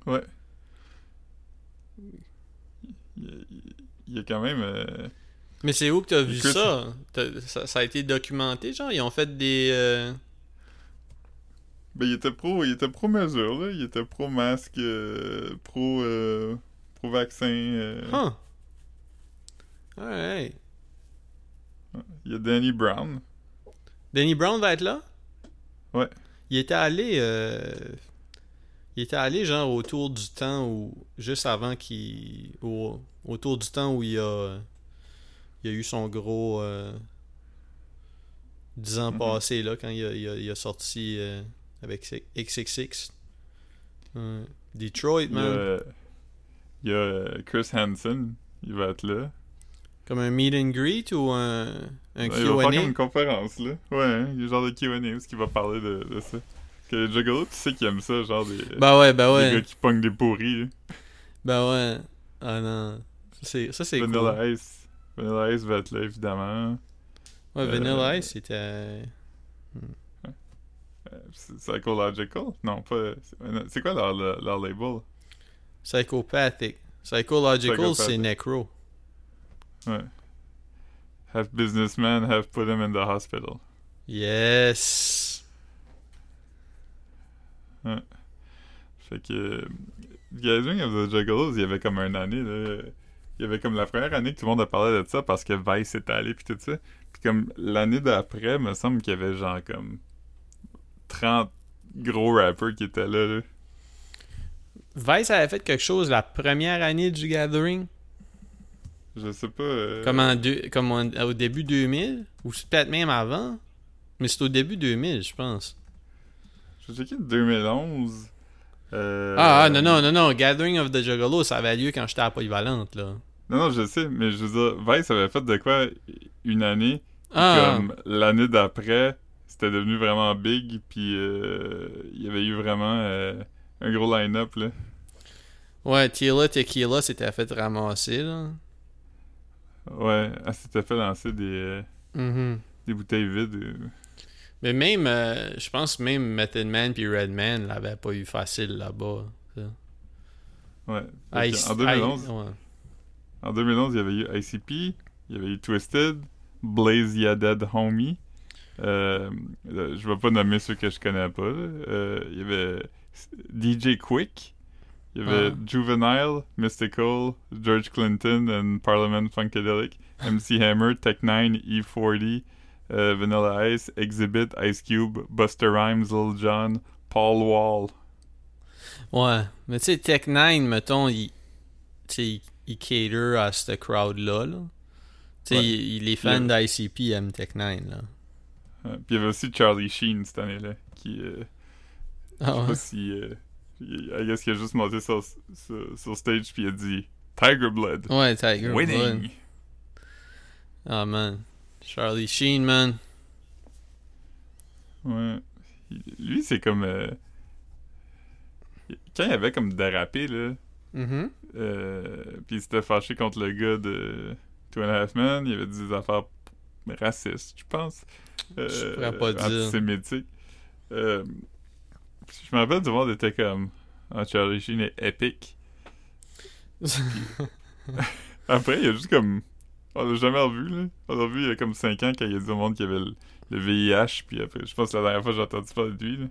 Speaker 2: ouais?
Speaker 1: Ouais. Il y a, il y a quand même. euh,
Speaker 2: Mais c'est où que t'as vu ça? Ça? Ça a été documenté, genre? Ils ont fait des. euh,
Speaker 1: Ben, il était pro, il était pro-mesure, là. Il était pro-masque, euh, pro, euh, pro-vaccin. euh.
Speaker 2: Huh. Alright.
Speaker 1: Il y a Danny Brown.
Speaker 2: Danny Brown va être là?
Speaker 1: Ouais.
Speaker 2: Il était allé. euh, Il était allé, genre, autour du temps où. Juste avant qu'il. au- Autour du temps où il a. Il a eu son gros. euh, 10 ans passés, là, quand il a, il a- il a sorti euh, avec XXX. Detroit, man.
Speaker 1: Il y a euh, Chris Hansen. Il va être là.
Speaker 2: Comme un meet and greet ou un, un
Speaker 1: Ouais, il va faire
Speaker 2: Q&A?
Speaker 1: comme une conférence, là. Ouais, hein, il y a genre de Q&A où il va parler de, de ça. Parce que les tu sais qu'ils aiment ça, genre des,
Speaker 2: Bah ouais, bah
Speaker 1: des
Speaker 2: ouais.
Speaker 1: gars qui pognent des pourris. là.
Speaker 2: Bah ouais. Ah non. Ça, c'est cool.
Speaker 1: Vanilla Ice. Vanilla Ice va être là, évidemment.
Speaker 2: Ouais,
Speaker 1: Euh,
Speaker 2: Vanilla Ice, c'était...
Speaker 1: Euh, c'est- Psychological? Non, pas... c'est- quoi leur, leur label?
Speaker 2: Psychopathic. Psychological, c'est Necro.
Speaker 1: Ouais. Have businessmen have put him in the hospital.
Speaker 2: Yes.
Speaker 1: Fait que... euh, Gathering of the Juggalos, il y avait comme une année, là... Il y avait comme la première année que tout le monde a parlé de ça parce que Vice était allé puis tout ça. Puis comme l'année d'après, me semble qu'il y avait genre comme 30 gros rappers qui étaient là, là.
Speaker 2: Vice avait fait quelque chose la première année du Gathering,
Speaker 1: Je sais pas... euh,
Speaker 2: comme, en deux, comme en- au début 2000, ou peut-être même avant, mais c'est au début 2000, je pense.
Speaker 1: Je sais qu'il 2011. Euh,
Speaker 2: Ah, ah, non, non, non, non, Gathering of the Juggalo, ça avait lieu quand j'étais à Polyvalente, là.
Speaker 1: Non, non, je sais, mais je veux dire, Vice avait fait de quoi une année.
Speaker 2: Ah,
Speaker 1: Comme l'année d'après, c'était devenu vraiment big, puis euh, il y avait eu vraiment euh, un gros line-up, là.
Speaker 2: ouais, Tila Tequila s'était fait ramasser, là.
Speaker 1: Ouais, elle s'était fait lancer des, euh,
Speaker 2: Mhm.
Speaker 1: des bouteilles vides. euh.
Speaker 2: Mais même, euh, je pense même Method Man puis Redman l'avaient pas eu facile là-bas.
Speaker 1: Ouais. En 2011,
Speaker 2: I- ouais.
Speaker 1: en 2011, il y avait eu ICP, il y avait eu Twisted, Blaze Ya Dead Homie. Euh, je vais pas nommer ceux que je connais pas. il y avait DJ Quick. Il y avait
Speaker 2: Ah.
Speaker 1: Juvenile, Mystical, George Clinton and Parliament Funkadelic, MC Hammer, Tech9, E40, euh, Vanilla Ice, Exhibit, Ice Cube, Buster Rhymes, Lil Jon, Paul Wall.
Speaker 2: Ouais, mais tu sais, Tech9, mettons, il, il, il cater à cette crowd-là. Là. Tu sais,
Speaker 1: Ouais.
Speaker 2: il- il- les fans d'ICP aiment Tech9. Là.
Speaker 1: Euh, puis il y avait aussi Charlie Sheen cette année-là, qui... euh, Je
Speaker 2: Ah
Speaker 1: sais
Speaker 2: ouais.
Speaker 1: pas si. Euh, il- I guess qu'il a juste monté sur, sur, sur stage puis il a dit Tiger Blood.
Speaker 2: Ouais, Tiger Blood.
Speaker 1: Winning!
Speaker 2: Ah man. Charlie Sheen, man.
Speaker 1: Ouais. Lui, c'est comme. euh, Quand il avait comme dérapé, là,
Speaker 2: Mhm.
Speaker 1: Euh, puis il s'était fâché contre le gars de Two and a Half Men. Il avait dit des affaires racistes, je pense. Euh,
Speaker 2: Je pourrais pas dire.
Speaker 1: Antisémitiques. Euh, puis je me rappelle du monde était comme Ah, Charlie Sheen est épique. [LAUGHS] Après, il y a juste comme. On l'a jamais revu, là. On l'a revu il y a comme 5 ans quand il y a du monde qui avait le, le VIH. Puis après, je pense que la dernière fois que j'ai entendu parler de lui, là.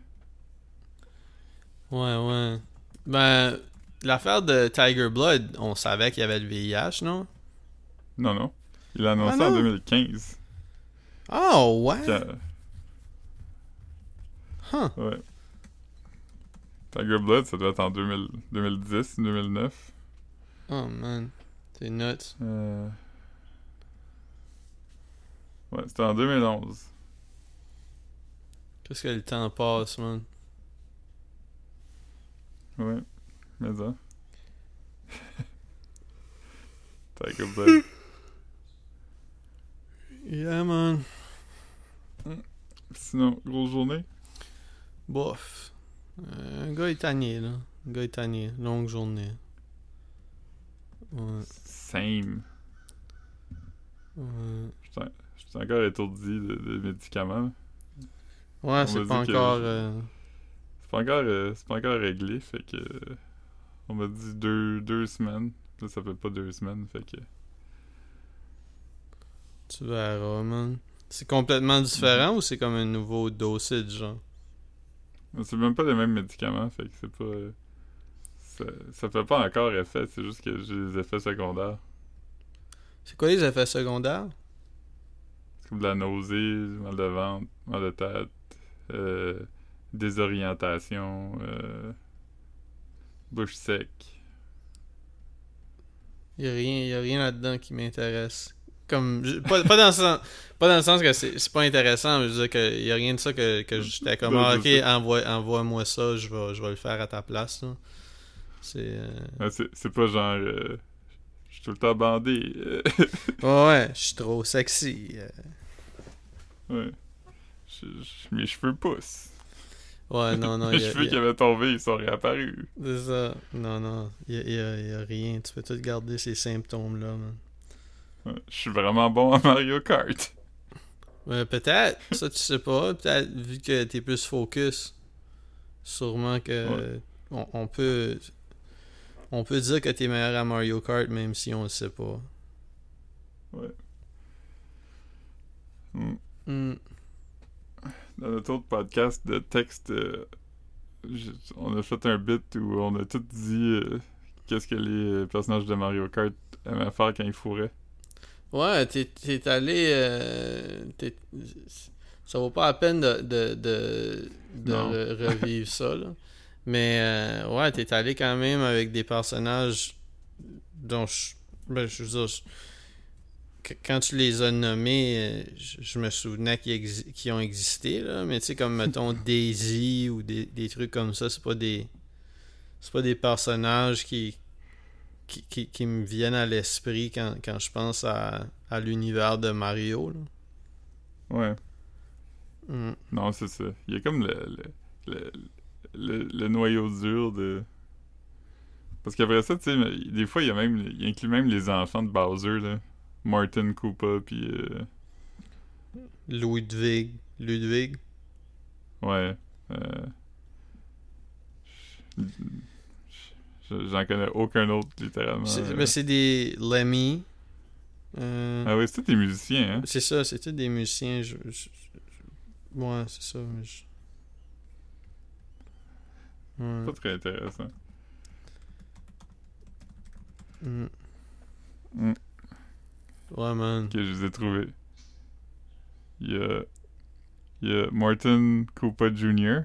Speaker 2: Ouais, ouais. Ben, l'affaire de Tiger Blood, on savait qu'il y avait le VIH, non?
Speaker 1: Non, non. Il l'a annoncé
Speaker 2: Ah,
Speaker 1: en
Speaker 2: non?
Speaker 1: 2015.
Speaker 2: Oh, ouais?
Speaker 1: Quand-
Speaker 2: Huh.
Speaker 1: Ouais. Tiger Blood, ça doit être en 2000 2010, 2009.
Speaker 2: Oh, man. C'est nuts.
Speaker 1: Euh... Ouais, c'était en 2011.
Speaker 2: Qu'est-ce que le temps passe, man?
Speaker 1: Ouais. Mais ça. [LAUGHS] Tiger Blood.
Speaker 2: Yeah, man.
Speaker 1: Sinon, grosse journée.
Speaker 2: Bof. Euh, un gars est tanné, là. Un gars est tanné. Longue journée. Ouais.
Speaker 1: Same.
Speaker 2: Ouais,
Speaker 1: Je suis encore étourdi de, de médicaments.
Speaker 2: ouais
Speaker 1: On
Speaker 2: c'est pas
Speaker 1: que-
Speaker 2: euh,
Speaker 1: pas encore, euh, c'est pas encore réglé, fait que. euh, on m'a dit deux, deux semaines. Là, ça fait pas deux semaines, fait que.
Speaker 2: Tu verras, man. C'est complètement différent ou c'est comme un nouveau dosage, genre?
Speaker 1: C'est même pas les mêmes médicaments, fait que c'est pas. euh, ça, ça fait pas encore effet, c'est juste que j'ai des effets secondaires.
Speaker 2: C'est quoi les effets secondaires?
Speaker 1: C'est comme de la nausée, mal de ventre, mal de tête, euh, désorientation, euh, bouche sec.
Speaker 2: Y a rien, y a rien là-dedans qui m'intéresse. Comme, je- pas, pas dans le sens, pas dans le sens que c'est pas intéressant, mais je veux dire que y a rien de ça que, que j'étais comme,
Speaker 1: Non,
Speaker 2: ah, ok, envoie, envoie-moi ça, je vais, je vais le faire à ta place. C'est, euh,
Speaker 1: Ouais, c'est, c'est pas genre. euh, je suis tout le temps bandé. euh,
Speaker 2: ouais, ouais, je suis trop sexy.
Speaker 1: ouais. Je- je- mes cheveux poussent.
Speaker 2: Ouais, non, non, [LAUGHS] a,
Speaker 1: cheveux
Speaker 2: y a-
Speaker 1: qui avaient tombé, ils sont réapparus.
Speaker 2: c'est ça. Non, non, y a, y a- y a rien. Tu peux tout garder ces symptômes-là, man.
Speaker 1: Ouais, Je suis vraiment bon à Mario Kart.
Speaker 2: Ouais, peut-être, ça tu sais pas. Peut-être vu que t'es plus focus. Sûrement que
Speaker 1: Ouais.
Speaker 2: on, on peut on peut dire que t'es meilleur à Mario Kart même si on le sait pas.
Speaker 1: Mm.
Speaker 2: Hmm.
Speaker 1: Dans notre autre podcast de texte, euh, on a fait un bit où on a tout dit euh, qu'est-ce que les personnages de Mario Kart aimaient faire quand ils fourraient.
Speaker 2: Ouais, t'es, allé. euh, t'es- ça vaut pas la peine de, de, de, revivre ça, là. Mais euh, ouais, t'es allé quand même avec des personnages dont je. Ben, je veux dire, je- quand tu les as nommés, euh, je, je me souvenais qu'ils, exi- qu'ils ont existé, là. Mais tu sais, comme mettons [LAUGHS] Daisy ou des, des trucs comme ça, c'est pas des. C'est pas des personnages qui, qui, qui, qui me viennent à l'esprit quand, quand je pense à, à l'univers de Mario. Là.
Speaker 1: Ouais.
Speaker 2: Mm.
Speaker 1: Non, c'est ça. Il y a comme le, le, le, le- noyau dur de. Parce qu'après ça, tu sais, des fois, il y a même. Il inclut même les enfants de Bowser, là. Martin Koopa, puis. euh,
Speaker 2: Ludwig. Ludwig.
Speaker 1: ouais. euh, J'en connais aucun autre, littéralement. Euh.
Speaker 2: mais c'est des Lemmy. Euh,
Speaker 1: Ah oui, c'est des musiciens, hein.
Speaker 2: C'est ça, c'est tous des musiciens. Je, je- je- ouais, c'est ça. mais je- Ouais.
Speaker 1: Pas très intéressant.
Speaker 2: Mm.
Speaker 1: Mm.
Speaker 2: Ouais, man.
Speaker 1: que je les ai trouvés. Il y a, il y a Martin Koopa Jr.,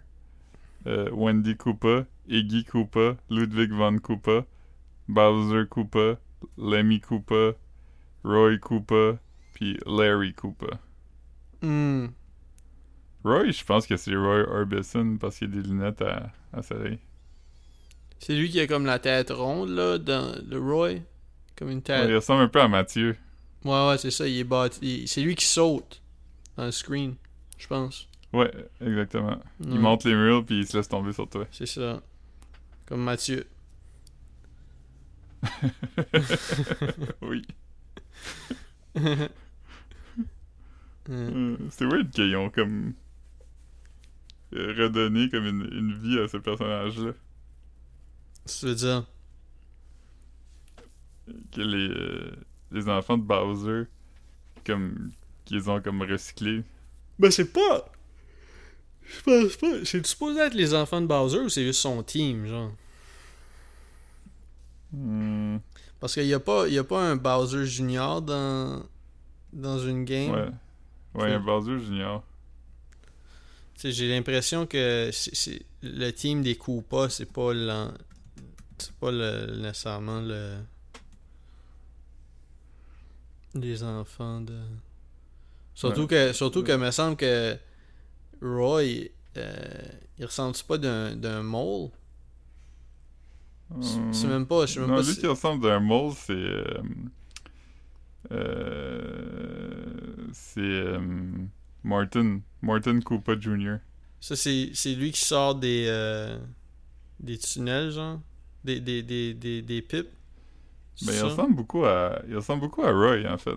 Speaker 1: euh, Wendy Koopa, Iggy Koopa, Ludwig von Koopa, Bowser Koopa, Lemmy Koopa, Roy Koopa, puis Larry Koopa.
Speaker 2: Mm.
Speaker 1: Roy, je pense que c'est Roy Orbison parce qu'il a des lunettes à, à soleil.
Speaker 2: C'est lui qui a comme la tête ronde, là, dans le Roy. Comme une
Speaker 1: Ouais,
Speaker 2: tête.
Speaker 1: il ressemble un peu à Mathieu.
Speaker 2: Ouais, ouais, c'est ça. Il est bâti. C'est lui qui saute dans le screen, je pense.
Speaker 1: Ouais, exactement. Il monte les murs puis il se laisse tomber sur toi.
Speaker 2: C'est ça. Comme Mathieu. [LAUGHS]
Speaker 1: oui.
Speaker 2: Euh,
Speaker 1: Euh, C'est weird qu'ils ont comme euh, redonné comme une, une vie à ce personnage-là.
Speaker 2: Tu veux dire?
Speaker 1: Que les, euh, les enfants de Bowser, comme qu'ils ont comme recyclé.
Speaker 2: Ben, c'est pas. Je pense pas. C'est supposé être les enfants de Bowser ou c'est juste son team, genre?
Speaker 1: Hmm,
Speaker 2: Parce qu'il y a pas, y a pas un Bowser Junior dans, dans une game?
Speaker 1: ouais. Ouais, un Bowser Junior.
Speaker 2: J'ai l'impression que le team des Koopas, c'est pas c'est pas le, nécessairement le les enfants de surtout
Speaker 1: Ouais.
Speaker 2: que surtout que me semble que Roy euh, il ressemble pas d'un, d'un mole?
Speaker 1: Hmm.
Speaker 2: c'est même pas je sais même
Speaker 1: non,
Speaker 2: pas
Speaker 1: lui
Speaker 2: si-
Speaker 1: qui ressemble d'un mole, c'est. Euh, euh, c'est. euh, Martin. Martin Koopa Jr.
Speaker 2: ça c'est, c'est lui qui sort des euh, des tunnels genre? Des des des des, des pipes?
Speaker 1: Ben, il ressemble beaucoup à. Il ressemble beaucoup à Roy, en fait.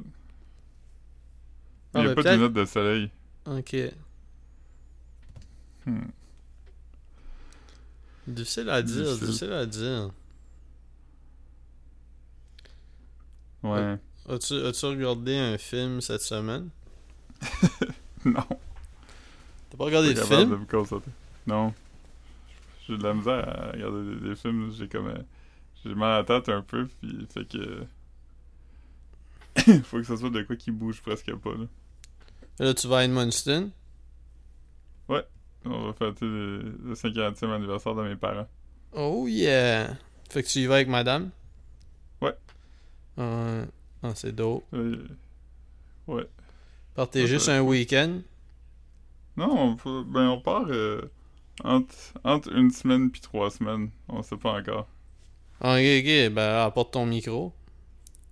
Speaker 2: Ah,
Speaker 1: il n'y a
Speaker 2: ben,
Speaker 1: pas de lunettes de soleil.
Speaker 2: ok
Speaker 1: Hmm.
Speaker 2: Difficile à dire,
Speaker 1: Difficile.
Speaker 2: difficile à dire.
Speaker 1: Ouais.
Speaker 2: As-tu, as-tu regardé un film cette semaine? [LAUGHS]
Speaker 1: non.
Speaker 2: T'as pas regardé de film?
Speaker 1: de me concentrer. Non. J'ai de la misère à regarder des, des films. J'ai comme. euh, J'ai mal à la tête un peu, puis fait que. [LAUGHS] Faut que ce soit de quoi qui bouge presque pas, là.
Speaker 2: Là, tu vas à Edmundston?
Speaker 1: On va fêter le, le 50e anniversaire de mes parents.
Speaker 2: Oh yeah! Fait que tu y vas avec madame?
Speaker 1: Ouais.
Speaker 2: Euh, ah, c'est dope.
Speaker 1: Euh, ouais.
Speaker 2: Partez
Speaker 1: Ouais,
Speaker 2: juste un week-end?
Speaker 1: Non, on, ben on part euh, entre, entre une semaine puis trois semaines. On sait pas encore.
Speaker 2: Ah, ok, ok. Ben, apporte ton micro.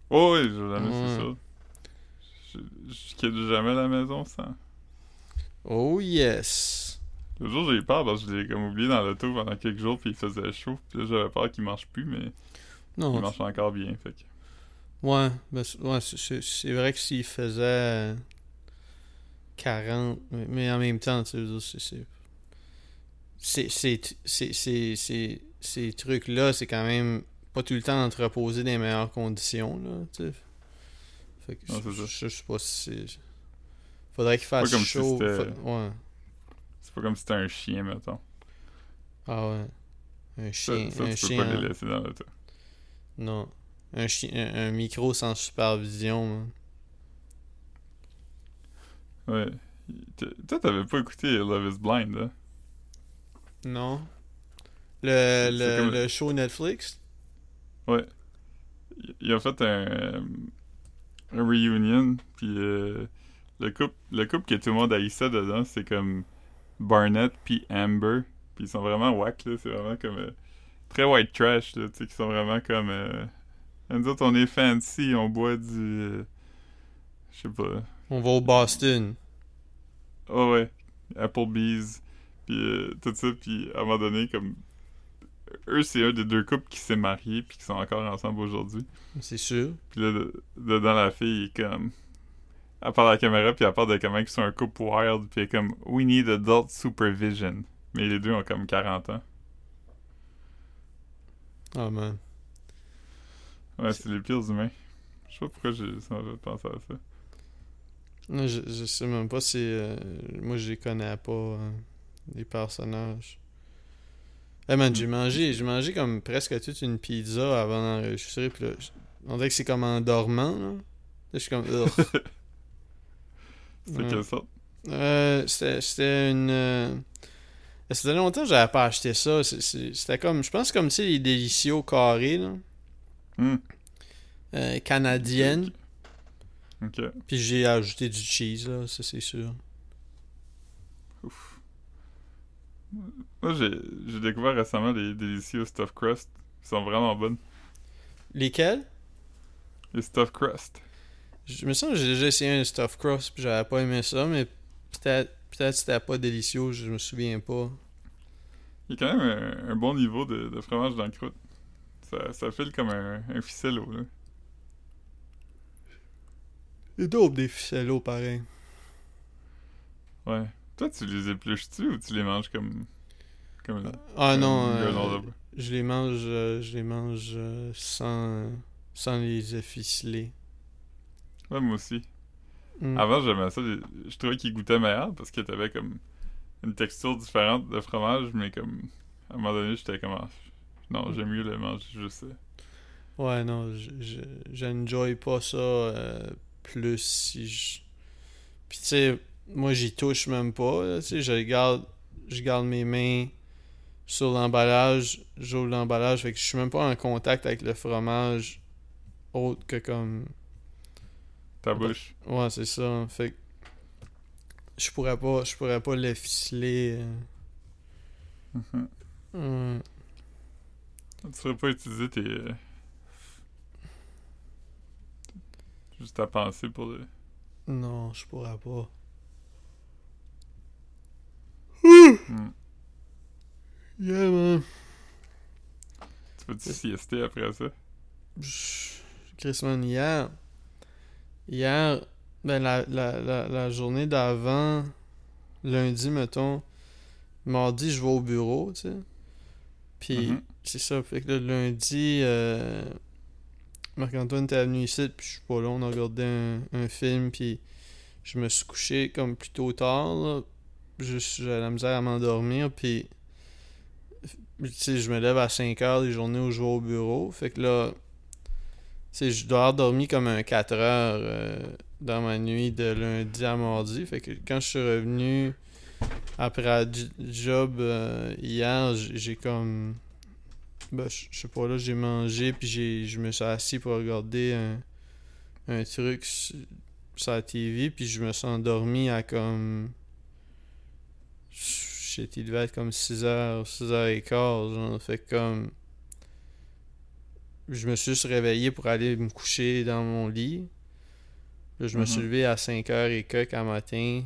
Speaker 1: Oh oui, je jamais
Speaker 2: Ouais.
Speaker 1: c'est ça. Je, je quitte jamais la maison sans.
Speaker 2: Oh yes!
Speaker 1: Le jour j'ai eu peur parce que je l'ai comme oublié dans l'auto pendant quelques jours puis il faisait chaud. Puis là j'avais peur qu'il marche plus mais
Speaker 2: Non,
Speaker 1: il marche encore bien. Fait que...
Speaker 2: Ouais, ben, c'est- ouais, c'est- vrai que s'il faisait 40, mais- mais en même temps, tu sais, c'est- Ces trucs-là, c'est quand même pas tout le temps entreposé dans les meilleures conditions, là, tu sais. Fait que
Speaker 1: Ouais,
Speaker 2: je, je- je sais pas si c'est. Faudrait qu'il fasse
Speaker 1: si
Speaker 2: chaud. Ouais.
Speaker 1: C'est pas comme si c'était un chien, mettons.
Speaker 2: Ah ouais. Un chien.
Speaker 1: ça,
Speaker 2: un
Speaker 1: tu peux
Speaker 2: chien.
Speaker 1: pas les laisser dans l'auto.
Speaker 2: Non. Un, chien, un, un micro sans supervision, man.
Speaker 1: Ouais. Toi t'avais pas écouté Love is Blind, hein?
Speaker 2: Non. Le, le,
Speaker 1: c'est comme-
Speaker 2: le show Netflix?
Speaker 1: Ouais. Il- a fait un, un reunion, puis euh, le couple le couple que tout le monde haïssait dedans, c'est comme Barnett puis Amber, puis ils sont vraiment whack, là, c'est vraiment comme euh, très white trash, là, tu sais, qui sont vraiment comme... Euh, nous autres, on est fancy, on boit du... euh, je sais pas...
Speaker 2: On va au Boston.
Speaker 1: Oh ouais, Applebee's, puis euh, tout ça, puis à un moment donné, comme... Eux, c'est un des deux couples qui s'est marié, puis qui sont encore ensemble aujourd'hui.
Speaker 2: C'est sûr.
Speaker 1: Puis là, de- dedans, la fille est comme. À la caméra, puis elle parle de comment ils sont un couple wild, puis comme We need adult supervision. Mais les deux ont comme 40 ans.
Speaker 2: Ah, man.
Speaker 1: Ouais, c'est les pires humains. Je sais pas pourquoi j'ai penser à ça.
Speaker 2: Non, Je, je sais même pas si. euh, moi, je les connais pas, euh, les personnages. Eh man, j'ai mangé, j'ai mangé comme presque toute une pizza avant d'enregistrer, puis là, je- on dirait que c'est comme en dormant, là. Là, je suis comme. [LAUGHS] Ugh.
Speaker 1: C'était
Speaker 2: Ouais.
Speaker 1: quelle sorte
Speaker 2: Euh, c'était c'était une. euh, Ça faisait longtemps que j'avais pas acheté ça. C'était comme. Je pense comme, tu sais, les délicieux carrés, là.
Speaker 1: Hmm,
Speaker 2: euh, canadiennes.
Speaker 1: Ok.
Speaker 2: Puis j'ai ajouté du cheese, là, ça c'est sûr.
Speaker 1: Moi, j'ai j'ai découvert récemment les délicieux stuffed crust. Ils sont vraiment bonnes.
Speaker 2: Lesquels?
Speaker 1: Les stuffed crust.
Speaker 2: Je me sens que j'ai déjà essayé un stuffed crust, puis j'avais pas aimé ça, mais peut-être peut-être c'était pas délicieux, je me souviens pas.
Speaker 1: Il y a quand même un, un bon niveau de, de fromage dans le croûte. Ça, ça file comme un, un ficello, là.
Speaker 2: C'est dope des ficellos, pareil.
Speaker 1: Ouais. Toi, tu les épluches-tu ou tu les manges comme. comme
Speaker 2: Ah
Speaker 1: comme
Speaker 2: non, euh, je les mange, euh, je les mange euh, sans, sans les ficeler.
Speaker 1: Ouais, moi aussi.
Speaker 2: Mm.
Speaker 1: Avant, j'aimais ça. Je trouvais qu'ils goûtaient meilleur parce que t'avais comme une texture différente de fromage, mais comme. À un moment donné, j'étais comme. ah, non, j'aime mieux le manger juste ça.
Speaker 2: Ouais, non, je- je- j'enjoy pas ça euh, plus si je... Puis tu sais, moi j'y touche même pas, tu sais, je garde, je garde mes mains sur l'emballage, j'ouvre l'emballage, fait que je suis même pas en contact avec le fromage autre que comme...
Speaker 1: Ta bouche.
Speaker 2: Ouais, c'est ça, fait que je pourrais pas, je pourrais pas le ficeler.
Speaker 1: Mhm.
Speaker 2: euh, ouais.
Speaker 1: Tu ferais pas utiliser tes. euh, Juste ta pensée pour le.
Speaker 2: Non, je pourrais pas.
Speaker 1: Hmm.
Speaker 2: Yeah, man.
Speaker 1: Tu peux-tu siester après ça?
Speaker 2: Chris, man, hier, hier, ben la, la, la, la journée d'avant, lundi, mettons, mardi, je vais au bureau, tu sais. Puis,
Speaker 1: Mhm.
Speaker 2: c'est ça, fait que là, lundi, euh, Marc-Antoine était venu ici, puis je suis pas là, on a regardé un, un film, puis je me suis couché comme plutôt tard, là. J'avais la misère à m'endormir, puis tu sais, je me lève à 5 heures des journées où je vais au bureau. Fait que là, je dois avoir dormi comme un 4 heures euh, dans ma nuit de lundi à mardi. Fait que quand je suis revenu après la job euh, hier, j'ai comme. Ben, je sais pas, là, j'ai mangé, puis je me suis assis pour regarder un, truc sur, la TV, puis je me suis endormi à comme. Shit, il devait être comme 6h, 6h15, genre. Fait comme. Je me suis juste réveillé pour aller me coucher dans mon lit. Je me suis
Speaker 1: Mhm.
Speaker 2: levé à 5h et quelques à matin.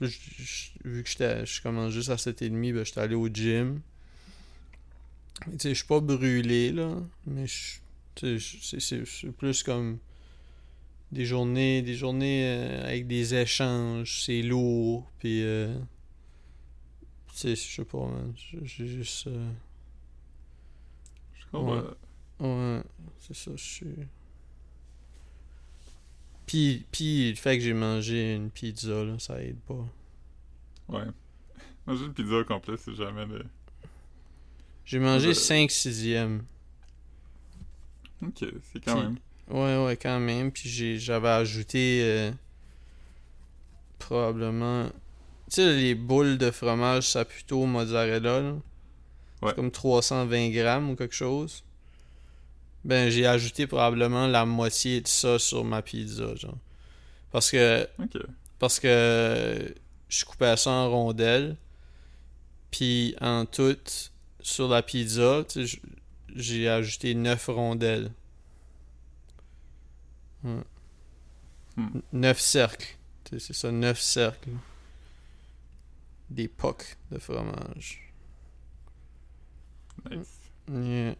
Speaker 2: Là, je- je- vu que je commence juste à 7h30, ben, j'étais allé au gym. Tu sais, je suis pas brûlé, là. Mais c'est- plus comme des journées des journées euh, avec des échanges. C'est lourd. Puis, euh, tu sais, je sais pas, man. J'ai j'ai juste. euh,
Speaker 1: Je comprends.
Speaker 2: Ouais. Ouais, c'est ça, je suis. Puis, puis le fait que j'ai mangé une pizza, là, ça aide pas.
Speaker 1: Ouais. [LAUGHS] Manger une pizza au complet, c'est jamais le.
Speaker 2: J'ai mangé
Speaker 1: Euh,
Speaker 2: 5 sixièmes.
Speaker 1: Ok, c'est quand
Speaker 2: Puis-
Speaker 1: même.
Speaker 2: Ouais, ouais, quand même. Puis j'ai, j'avais ajouté euh, probablement. Tu sais, les boules de fromage saputo mozzarella, là.
Speaker 1: Ouais.
Speaker 2: C'est comme 320 grammes ou quelque chose. Ben, j'ai ajouté probablement la moitié de ça sur ma pizza, genre. Parce que
Speaker 1: Ok.
Speaker 2: parce que je coupais ça en rondelles. Puis en tout, sur la pizza, j'ai ajouté 9 rondelles. Ouais.
Speaker 1: Hmm.
Speaker 2: 9 cercles. C'est ça, 9 cercles. Des pocs de fromage.
Speaker 1: Nice.
Speaker 2: Yeah.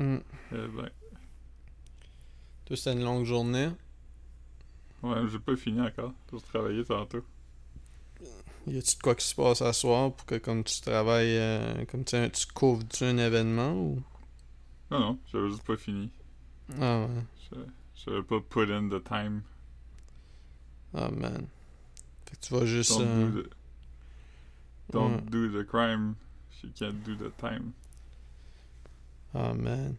Speaker 1: Eh ben.
Speaker 2: Toi, c'était une longue journée.
Speaker 1: Ouais, j'ai pas fini encore. J'ai travaillé tantôt.
Speaker 2: Y a-tu de quoi qui se passe à soir pour que comme tu travailles, euh, comme tu, tu couvres-tu un événement ou...
Speaker 1: Non, non, j'avais juste pas fini.
Speaker 2: Ah ouais.
Speaker 1: Je- J'avais pas put in the time.
Speaker 2: Ah man. Fait que tu vas juste.
Speaker 1: Don't,
Speaker 2: euh,
Speaker 1: do, the, don't
Speaker 2: ouais.
Speaker 1: do the crime. You can't do the time.
Speaker 2: Ah man.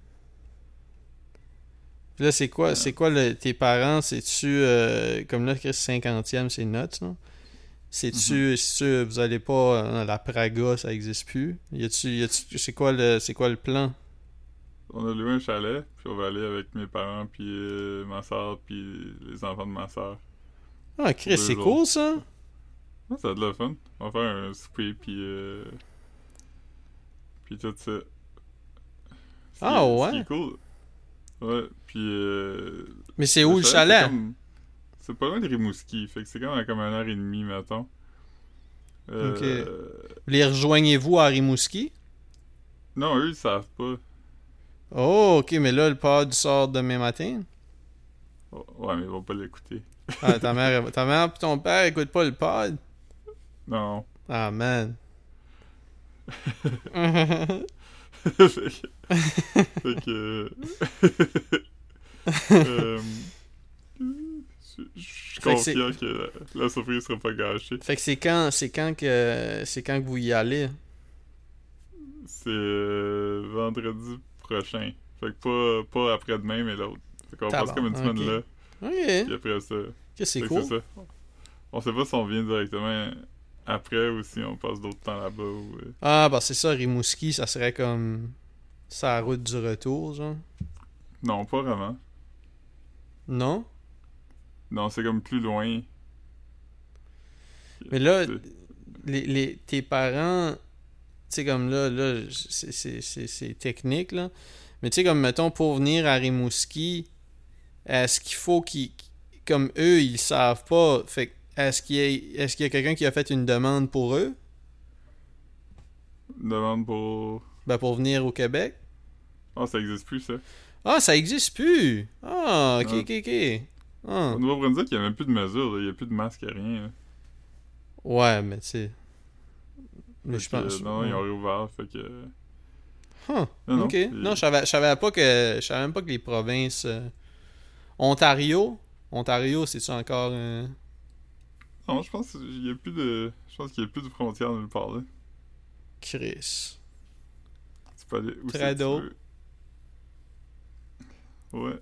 Speaker 2: Puis là, c'est quoi, c'est quoi le, tes parents, c'est-tu, euh, comme là, Chris, 50e, c'est nuts, non? C'est-tu, c'est-tu, vous allez pas, euh, la Praga, ça existe plus? Y a-tu, c'est quoi le, c'est quoi le plan?
Speaker 1: On a loué un chalet, puis on va aller avec mes parents, puis euh, ma soeur, puis les enfants de ma soeur.
Speaker 2: Ah, Chris, c'est cool, ça?
Speaker 1: Ouais, ça a de la fun. On va faire un souper, puis. Euh, puis tout ça.
Speaker 2: Ah, ouais?
Speaker 1: qui est cool. Ouais, puis. Euh,
Speaker 2: Mais c'est où le
Speaker 1: c'est
Speaker 2: chalet?
Speaker 1: comme- C'est pas loin de Rimouski, fait que c'est comme à comme une heure et demie, mettons. Euh,
Speaker 2: Les rejoignez-vous à Rimouski?
Speaker 1: Non, eux, ils savent pas.
Speaker 2: Oh, ok, mais là, le pod sort demain matin?
Speaker 1: Oh, ouais, mais ils vont pas l'écouter.
Speaker 2: Ah, ta [LAUGHS] mère, ta mère et ton père écoutent pas le pod?
Speaker 1: Non.
Speaker 2: Ah, man. [LAUGHS] [LAUGHS] [LAUGHS] [LAUGHS]
Speaker 1: fait que... fait que... euh, Je suis
Speaker 2: que
Speaker 1: confiant que la, la surprise sera pas gâchée.
Speaker 2: fait que c'est quand, c'est quand que, c'est quand que vous y allez?
Speaker 1: C'est euh, vendredi prochain. Fait que pas, pas après-demain, mais l'autre. Fait qu'on passe comme une semaine là,
Speaker 2: Ok,
Speaker 1: puis après ça.
Speaker 2: c'est cool.
Speaker 1: ça. On sait pas si on vient directement après ou si on passe d'autres temps là-bas ou... euh,
Speaker 2: Ah, bah c'est ça, Rimouski, ça serait comme sa route du retour, genre?
Speaker 1: Non, pas vraiment.
Speaker 2: Non?
Speaker 1: Non, c'est comme plus loin.
Speaker 2: Mais là, les, les, tes parents, tu sais, comme là, là, c'est- technique, là. Mais tu sais, comme, mettons, pour venir à Rimouski, est-ce qu'il faut qu'ils. Comme eux, ils savent pas. Fait que est-ce qu'il y a, est-ce qu'il y a quelqu'un qui a fait une demande pour eux?
Speaker 1: Une demande pour...
Speaker 2: Ben, pour venir au Québec?
Speaker 1: Ah, ça existe plus, ça.
Speaker 2: Ah, ça existe plus! Ah, ok,
Speaker 1: Ouais.
Speaker 2: ok, ok. Ah.
Speaker 1: Au Nouveau-Brunswick, il y a même plus de mesures, là. Il y a plus de masque, rien. là.
Speaker 2: Ouais, mais tu sais. Mais je
Speaker 1: que,
Speaker 2: pense.
Speaker 1: Non, ils ont réouvert, fait que...
Speaker 2: Huh.
Speaker 1: Non,
Speaker 2: ok. Non, je savais, je savais pas que. Je savais même pas que les provinces. euh, Ontario. Ontario, c'est-tu encore. euh,
Speaker 1: Non, je pense qu'il y a plus de... Je pense qu'il y a plus de frontières nulle part, là.
Speaker 2: Chris.
Speaker 1: Peux où veux. Ouais.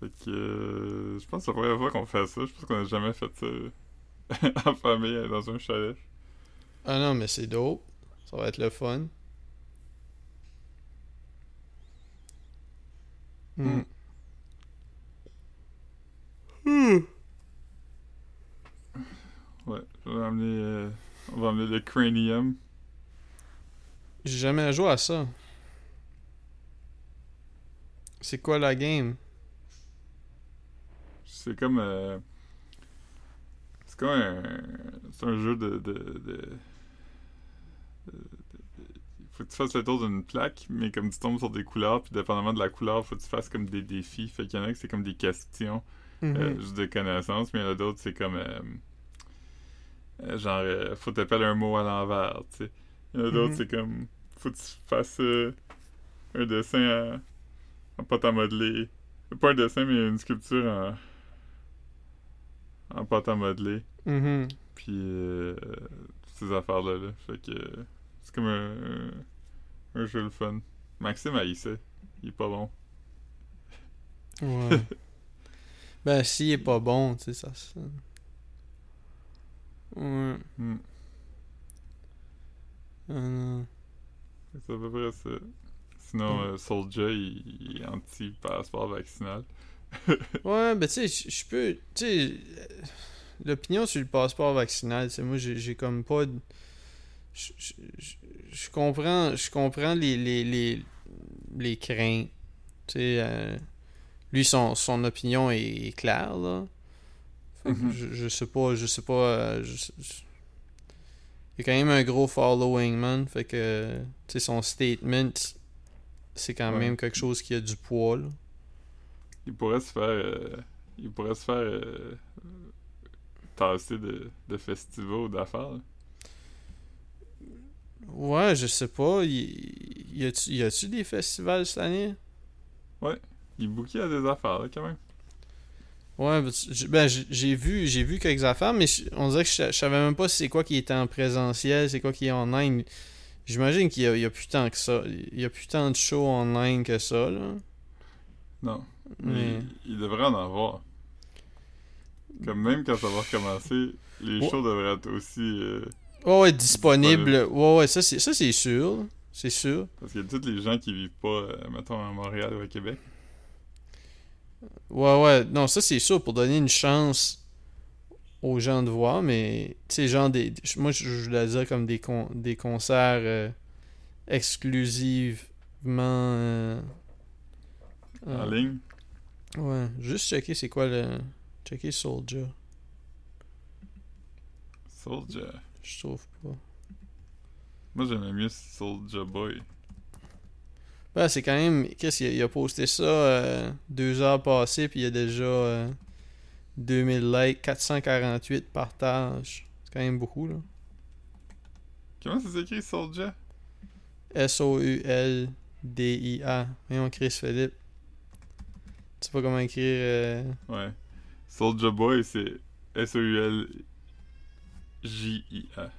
Speaker 1: Fait que... euh, je pense que c'est la première fois qu'on fait ça. Je pense qu'on a jamais fait ça [LAUGHS] en famille, euh, dans un chalet.
Speaker 2: Ah non, mais c'est dope. Ça va être le fun. Hmm.
Speaker 1: Ouais. On va amener... euh, On va amener le cranium.
Speaker 2: J'ai jamais joué à ça. C'est quoi la game?
Speaker 1: C'est comme... euh, C'est comme un... C'est un jeu de... de, de... de- Faut que tu fasses le tour d'une plaque, mais comme tu tombes sur des couleurs, puis dépendamment de la couleur, faut que tu fasses comme des défis. Fait qu'il y en a que c'est comme des questions,
Speaker 2: Mhm.
Speaker 1: euh, juste de connaissances, mais il y en a d'autres, c'est comme... euh, genre, euh, faut t'appeler un mot à l'envers, tu sais. Il y en a d'autres,
Speaker 2: Mhm.
Speaker 1: c'est comme... Faut que tu fasses euh, un dessin à- en pâte à modeler. Pas un dessin, mais une sculpture en... en pâte à modeler.
Speaker 2: Mhm.
Speaker 1: Puis euh, toutes ces affaires-là. Là. Fait que c'est comme un, un, un jeu le fun. Maxime ça. Il est pas bon.
Speaker 2: Ouais. [LAUGHS] ben, s'il est pas bon, tu sais, ça. ça- Ouais.
Speaker 1: Hmm.
Speaker 2: Ah.
Speaker 1: C'est à peu près ça. Sinon, euh, Soulja, il, il est anti-passeport vaccinal. [LAUGHS]
Speaker 2: Ouais, ben tu sais, je peux. Tu sais, euh, l'opinion sur le passeport vaccinal, sais, moi, j'ai comme pas. Je comprends, je comprends les, les, les, les craintes. Tu sais, euh, lui, son, son opinion est, est claire, là.
Speaker 1: Mhm.
Speaker 2: je, je sais pas, je sais pas. euh, je- je- il y a quand même un gros following, man. Fait que, tu sais, son statement, c'est quand
Speaker 1: Ouais.
Speaker 2: même quelque chose qui a du poids, là.
Speaker 1: Il pourrait se faire. euh, il pourrait se faire. euh, tasser de, de festivals ou d'affaires.
Speaker 2: Ouais, je sais pas. Y, y a-tu des festivals cette année?
Speaker 1: Il bouquait à des affaires, là, quand même.
Speaker 2: Ouais, ben, j'ai vu, j'ai vu quelques affaires, mais on dirait que je, je savais même pas c'est quoi qui était en présentiel, c'est quoi qui est en ligne. J'imagine qu'il y a, il y a plus tant que ça. Il y a plus tant de shows en ligne que ça, là.
Speaker 1: Non. Mais il, il devrait en avoir. Comme même quand ça va recommencer, les shows devraient être aussi. euh,
Speaker 2: Ouais, ouais, disponible. Ouais, ouais, ça c'est, ça c'est sûr. C'est sûr.
Speaker 1: parce qu'il y a tous les gens qui vivent pas, euh, mettons, à Montréal ou à Québec.
Speaker 2: Ouais, ouais. Non, ça c'est sûr pour donner une chance aux gens de voir, mais tu sais, genre des. Moi, je je voulais dire comme des, con- des concerts euh, exclusivement. euh,
Speaker 1: En
Speaker 2: euh,
Speaker 1: ligne?
Speaker 2: Ouais, juste checker c'est quoi le. Checker Soldier.
Speaker 1: Soulja.
Speaker 2: Je trouve pas.
Speaker 1: Moi, j'aimais mieux Soulja Boy.
Speaker 2: Ben, c'est quand même. Qu'est-ce qu'il a, il a posté ça euh, deux heures passées, puis il y a déjà euh, 2000 likes, 448 partages. C'est quand même beaucoup, là.
Speaker 1: Comment ça s'écrit Soulja?
Speaker 2: S-O-U-L-D-I-A. Voyons, Chris Philippe. Tu sais pas comment écrire. euh,
Speaker 1: Ouais. Soulja Boy, c'est S-O-U-L-J-I-A.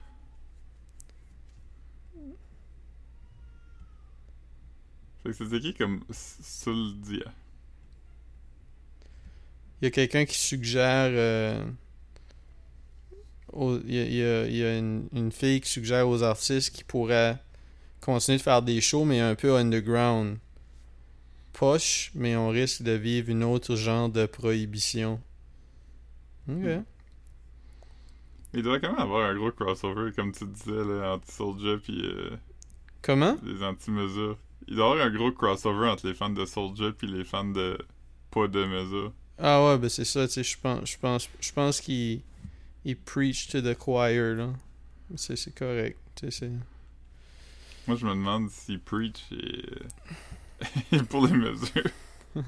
Speaker 1: Fait que ça s'écrit comme S- Souldia.
Speaker 2: Il y a quelqu'un qui suggère. euh, aux- il y a, il y a- il y a une, une fille qui suggère aux artistes qui pourraient continuer de faire des shows, mais un peu underground. Poche, mais on risque de vivre une autre genre de prohibition. Ok.
Speaker 1: Hmm. Il devrait quand même avoir un gros crossover, comme tu disais, là, Soulja puis euh,
Speaker 2: Comment?
Speaker 1: les anti-mesures. Il doit y avoir un gros crossover entre les fans de Soulja puis les fans de pas de mesures.
Speaker 2: Ah ouais, ben c'est ça, tu sais, je pense, je pense, je pense qu'il il preach to the choir, là. C'est c'est correct, tu sais, c'est...
Speaker 1: Moi, je me demande si Preach est [LAUGHS] pour les mesures. [LAUGHS]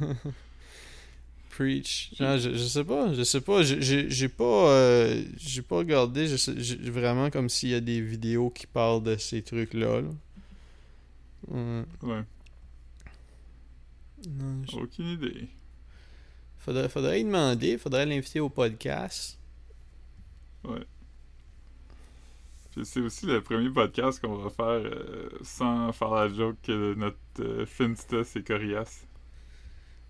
Speaker 2: Preach. Ah, je, je sais pas, je sais pas. J'ai- J'ai j'ai pas, euh, j'ai pas regardé. Je sais, j'ai- vraiment comme s'il y a des vidéos qui parlent de ces trucs-là. là. Ouais.
Speaker 1: Ouais,
Speaker 2: Non, je-
Speaker 1: aucune idée.
Speaker 2: faudrait, faudrait y demander. Faudrait l'inviter au podcast.
Speaker 1: Ouais. Puis c'est aussi le premier podcast qu'on va faire euh, sans faire la joke que notre euh, Finsta c'est coriace.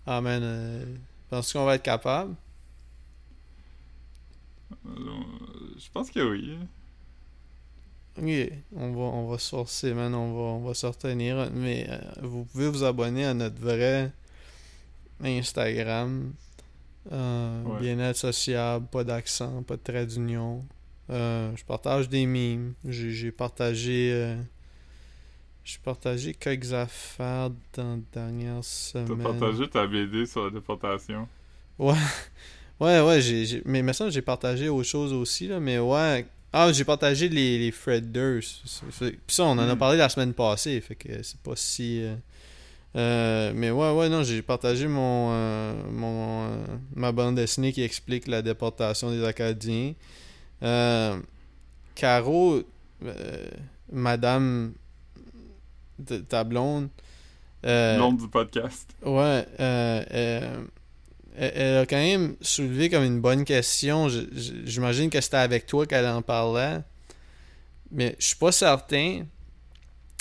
Speaker 2: Ah man, euh, penses-tu qu'on va être capable?
Speaker 1: Euh, je pense que oui.
Speaker 2: Ok, on va, on va sourcer, man. On va, on va se retenir. Mais euh, vous pouvez vous abonner à notre vrai Instagram. Euh,
Speaker 1: Ouais.
Speaker 2: Bien-être sociable, pas d'accent, pas de trait d'union. Euh, je partage des mimes. J'ai partagé. euh, j'ai partagé quelques affaires dans la dernière
Speaker 1: T'as
Speaker 2: semaine.
Speaker 1: partagé ta BD sur la déportation? [LAUGHS]
Speaker 2: Ouais, ouais, j'ai, j'ai- mais maintenant j'ai partagé autre chose aussi, là, mais ouais. Ah, j'ai partagé les, les Fred Durst. Puis ça, on en a
Speaker 1: Mm.
Speaker 2: parlé la semaine passée, fait que c'est pas si. euh, euh, mais ouais, ouais, non, j'ai partagé mon, euh, mon euh, ma bande dessinée qui explique la déportation des Acadiens. Caro, Madame de, ta blonde.
Speaker 1: Nom du podcast.
Speaker 2: Ouais, elle, a quand même soulevé comme une bonne question. J'imagine que c'était avec toi qu'elle en parlait. Mais je suis pas certain.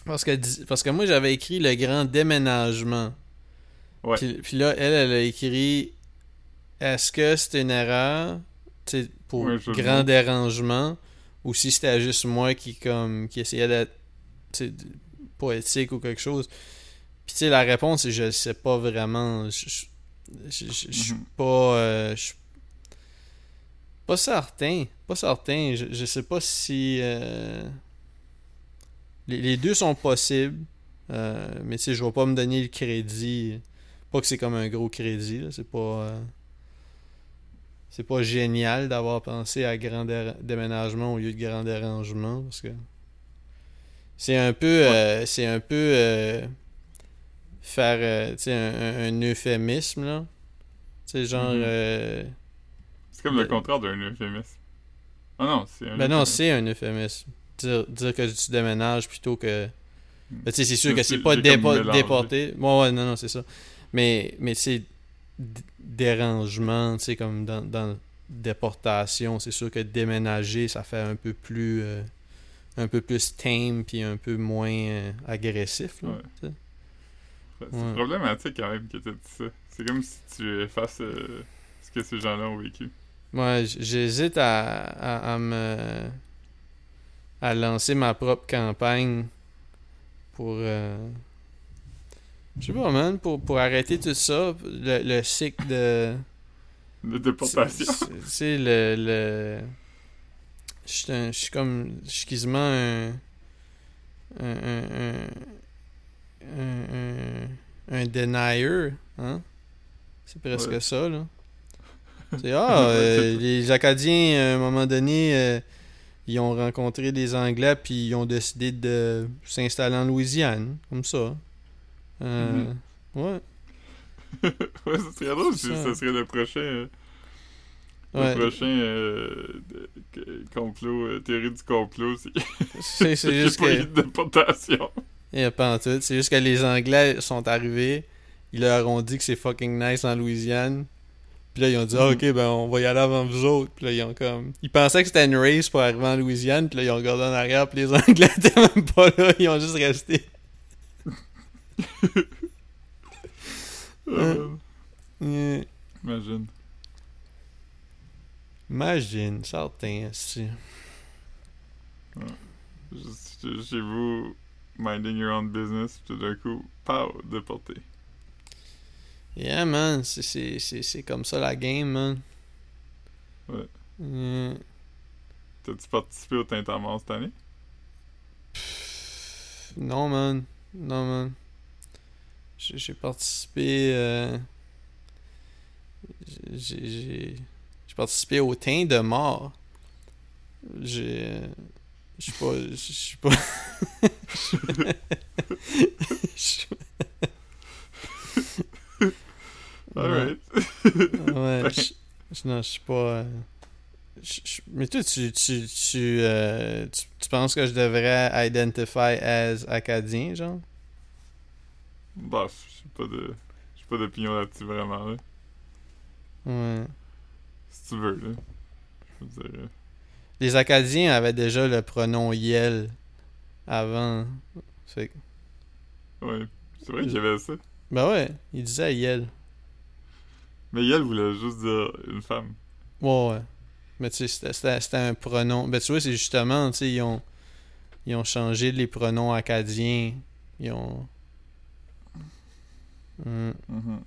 Speaker 2: Parce que, parce que moi, j'avais écrit le grand déménagement.
Speaker 1: Ouais.
Speaker 2: Puis, puis là, elle, elle a écrit Est-ce que c'était une erreur pour
Speaker 1: Ouais,
Speaker 2: grand dérangement ou si c'était juste moi qui, comme, qui essayait d'être poétique ou quelque chose? Puis tu sais, la réponse, je sais pas vraiment. Je je- suis
Speaker 1: Mhm.
Speaker 2: pas. euh, je suis pas certain. Pas certain. Je, je sais pas si. euh, les, les deux sont possibles. euh, mais tu sais, je vais pas me donner le crédit. Pas que c'est comme un gros crédit. C'est pas. c'est pas génial d'avoir pensé à grand dé- déménagement au lieu de grand dérangement. Parce que. C'est un peu. c'est un peu. Faire euh, tu sais, un, un- un euphémisme là. Tu sais, genre.
Speaker 1: Mhm.
Speaker 2: euh,
Speaker 1: C'est comme le contraire d'un euphémisme. Ah non, c'est un
Speaker 2: ben non,
Speaker 1: euphémisme.
Speaker 2: c'est un euphémisme. Dire, dire que tu déménages plutôt que. Ben, tu sais, c'est sûr que c'est pas dépo- déporté. Ouais, ouais, non, non, c'est ça. Mais, mais c'est dérangement, tu sais, comme dans, dans déportation, c'est sûr que déménager, ça fait un peu plus. euh, un peu plus tame puis un peu moins euh, agressif. Là,
Speaker 1: Ouais. C'est
Speaker 2: Ouais.
Speaker 1: problématique quand même que tu dit ça. C'est comme si tu effaces euh, ce que ces gens-là ont vécu.
Speaker 2: Moi, j- j'hésite à, à, à me à lancer ma propre campagne pour euh, je sais pas man pour, pour arrêter tout ça le, le cycle de
Speaker 1: De déportation.
Speaker 2: c'est- le le je suis un- je suis comme je suis quasiment un un un, un, un, un- un denier hein? C'est presque
Speaker 1: Ouais.
Speaker 2: ça là [LAUGHS] c'est ah euh, les Acadiens à un moment donné euh, ils ont rencontré des Anglais, puis ils ont décidé de s'installer en Louisiane, comme ça. Euh, Ouais. [LAUGHS]
Speaker 1: ouais, ça serait drôle si
Speaker 2: Ça.
Speaker 1: ça serait le prochain.
Speaker 2: Ouais.
Speaker 1: Le prochain euh, complot, euh, théorie du complot, c'est
Speaker 2: C'est [LAUGHS] juste que.
Speaker 1: de déportation.
Speaker 2: A pas en tout. C'est juste que les Anglais sont arrivés. Ils leur ont dit que c'est fucking nice en Louisiane. Puis là, ils ont dit, ah,
Speaker 1: Mhm.
Speaker 2: ok, ben, on va y aller avant vous autres. Puis là, ils ont comme. Ils pensaient que c'était une race pour arriver en Louisiane. Puis là, ils ont regardé en arrière. Puis les [LAUGHS] Anglais étaient même pas là. Ils ont juste resté. [LAUGHS]
Speaker 1: Euh,
Speaker 2: Euh,
Speaker 1: Imagine.
Speaker 2: Imagine, certain, si.
Speaker 1: Juste chez vous, minding your own business, puis tout d'un coup, pow, déporté.
Speaker 2: Yeah, man, c'est- comme ça la game, man.
Speaker 1: Ouais.
Speaker 2: Euh,
Speaker 1: T'as-tu participé au Tintin mort cette année?
Speaker 2: non, man. Non, man. J'ai participé. euh, J'ai j'ai- j'ai participé au teint de mort. J'ai. Euh, Je suis pas. Je suis pas. [LAUGHS] [LAUGHS] Je-
Speaker 1: Alright.
Speaker 2: Ouais, je, non, je suis pas. euh, mais toi, tu, tu, tu, euh, tu, tu penses que je devrais identify as acadien, genre?
Speaker 1: Bof, j'ai pas de. J'ai pas d'opinion là-dessus vraiment, là.
Speaker 2: Ouais.
Speaker 1: Si tu veux, là. Je veux dire.
Speaker 2: Les Acadiens avaient déjà le pronom Yel avant. Fait
Speaker 1: Ouais. C'est vrai qu'il y avait ça.
Speaker 2: Ben ouais, ils disaient Yel.
Speaker 1: Mais Yel voulait juste dire une femme.
Speaker 2: Ouais, ouais. Mais tu sais, c'était- un pronom. Ben tu vois, c'est justement, tu sais, ils ont, ils ont changé les pronoms acadiens. Ils ont. Hum.
Speaker 1: Mhm.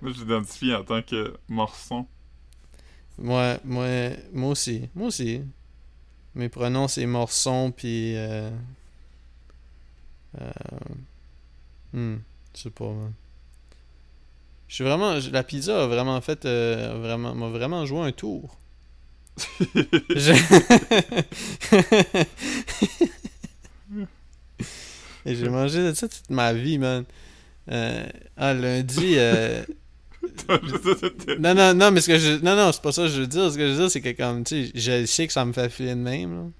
Speaker 1: Moi, je l'identifie en tant que morçon.
Speaker 2: Moi, moi, moi aussi. Moi aussi. Mes pronoms, c'est Morson, puis... Euh, euh, hmm, je sais pas, man. Je suis vraiment... La pizza a vraiment fait... euh, vraiment, m'a vraiment joué un tour. [LAUGHS] Je- [LAUGHS] Et j'ai mangé de ça toute ma vie, man. Euh, ah, lundi... euh, [LAUGHS] non, non, non, mais ce que je. Non, non, c'est pas ça que je veux dire. Ce que je veux dire, c'est que comme, tu sais, je sais que ça me fait filer de même,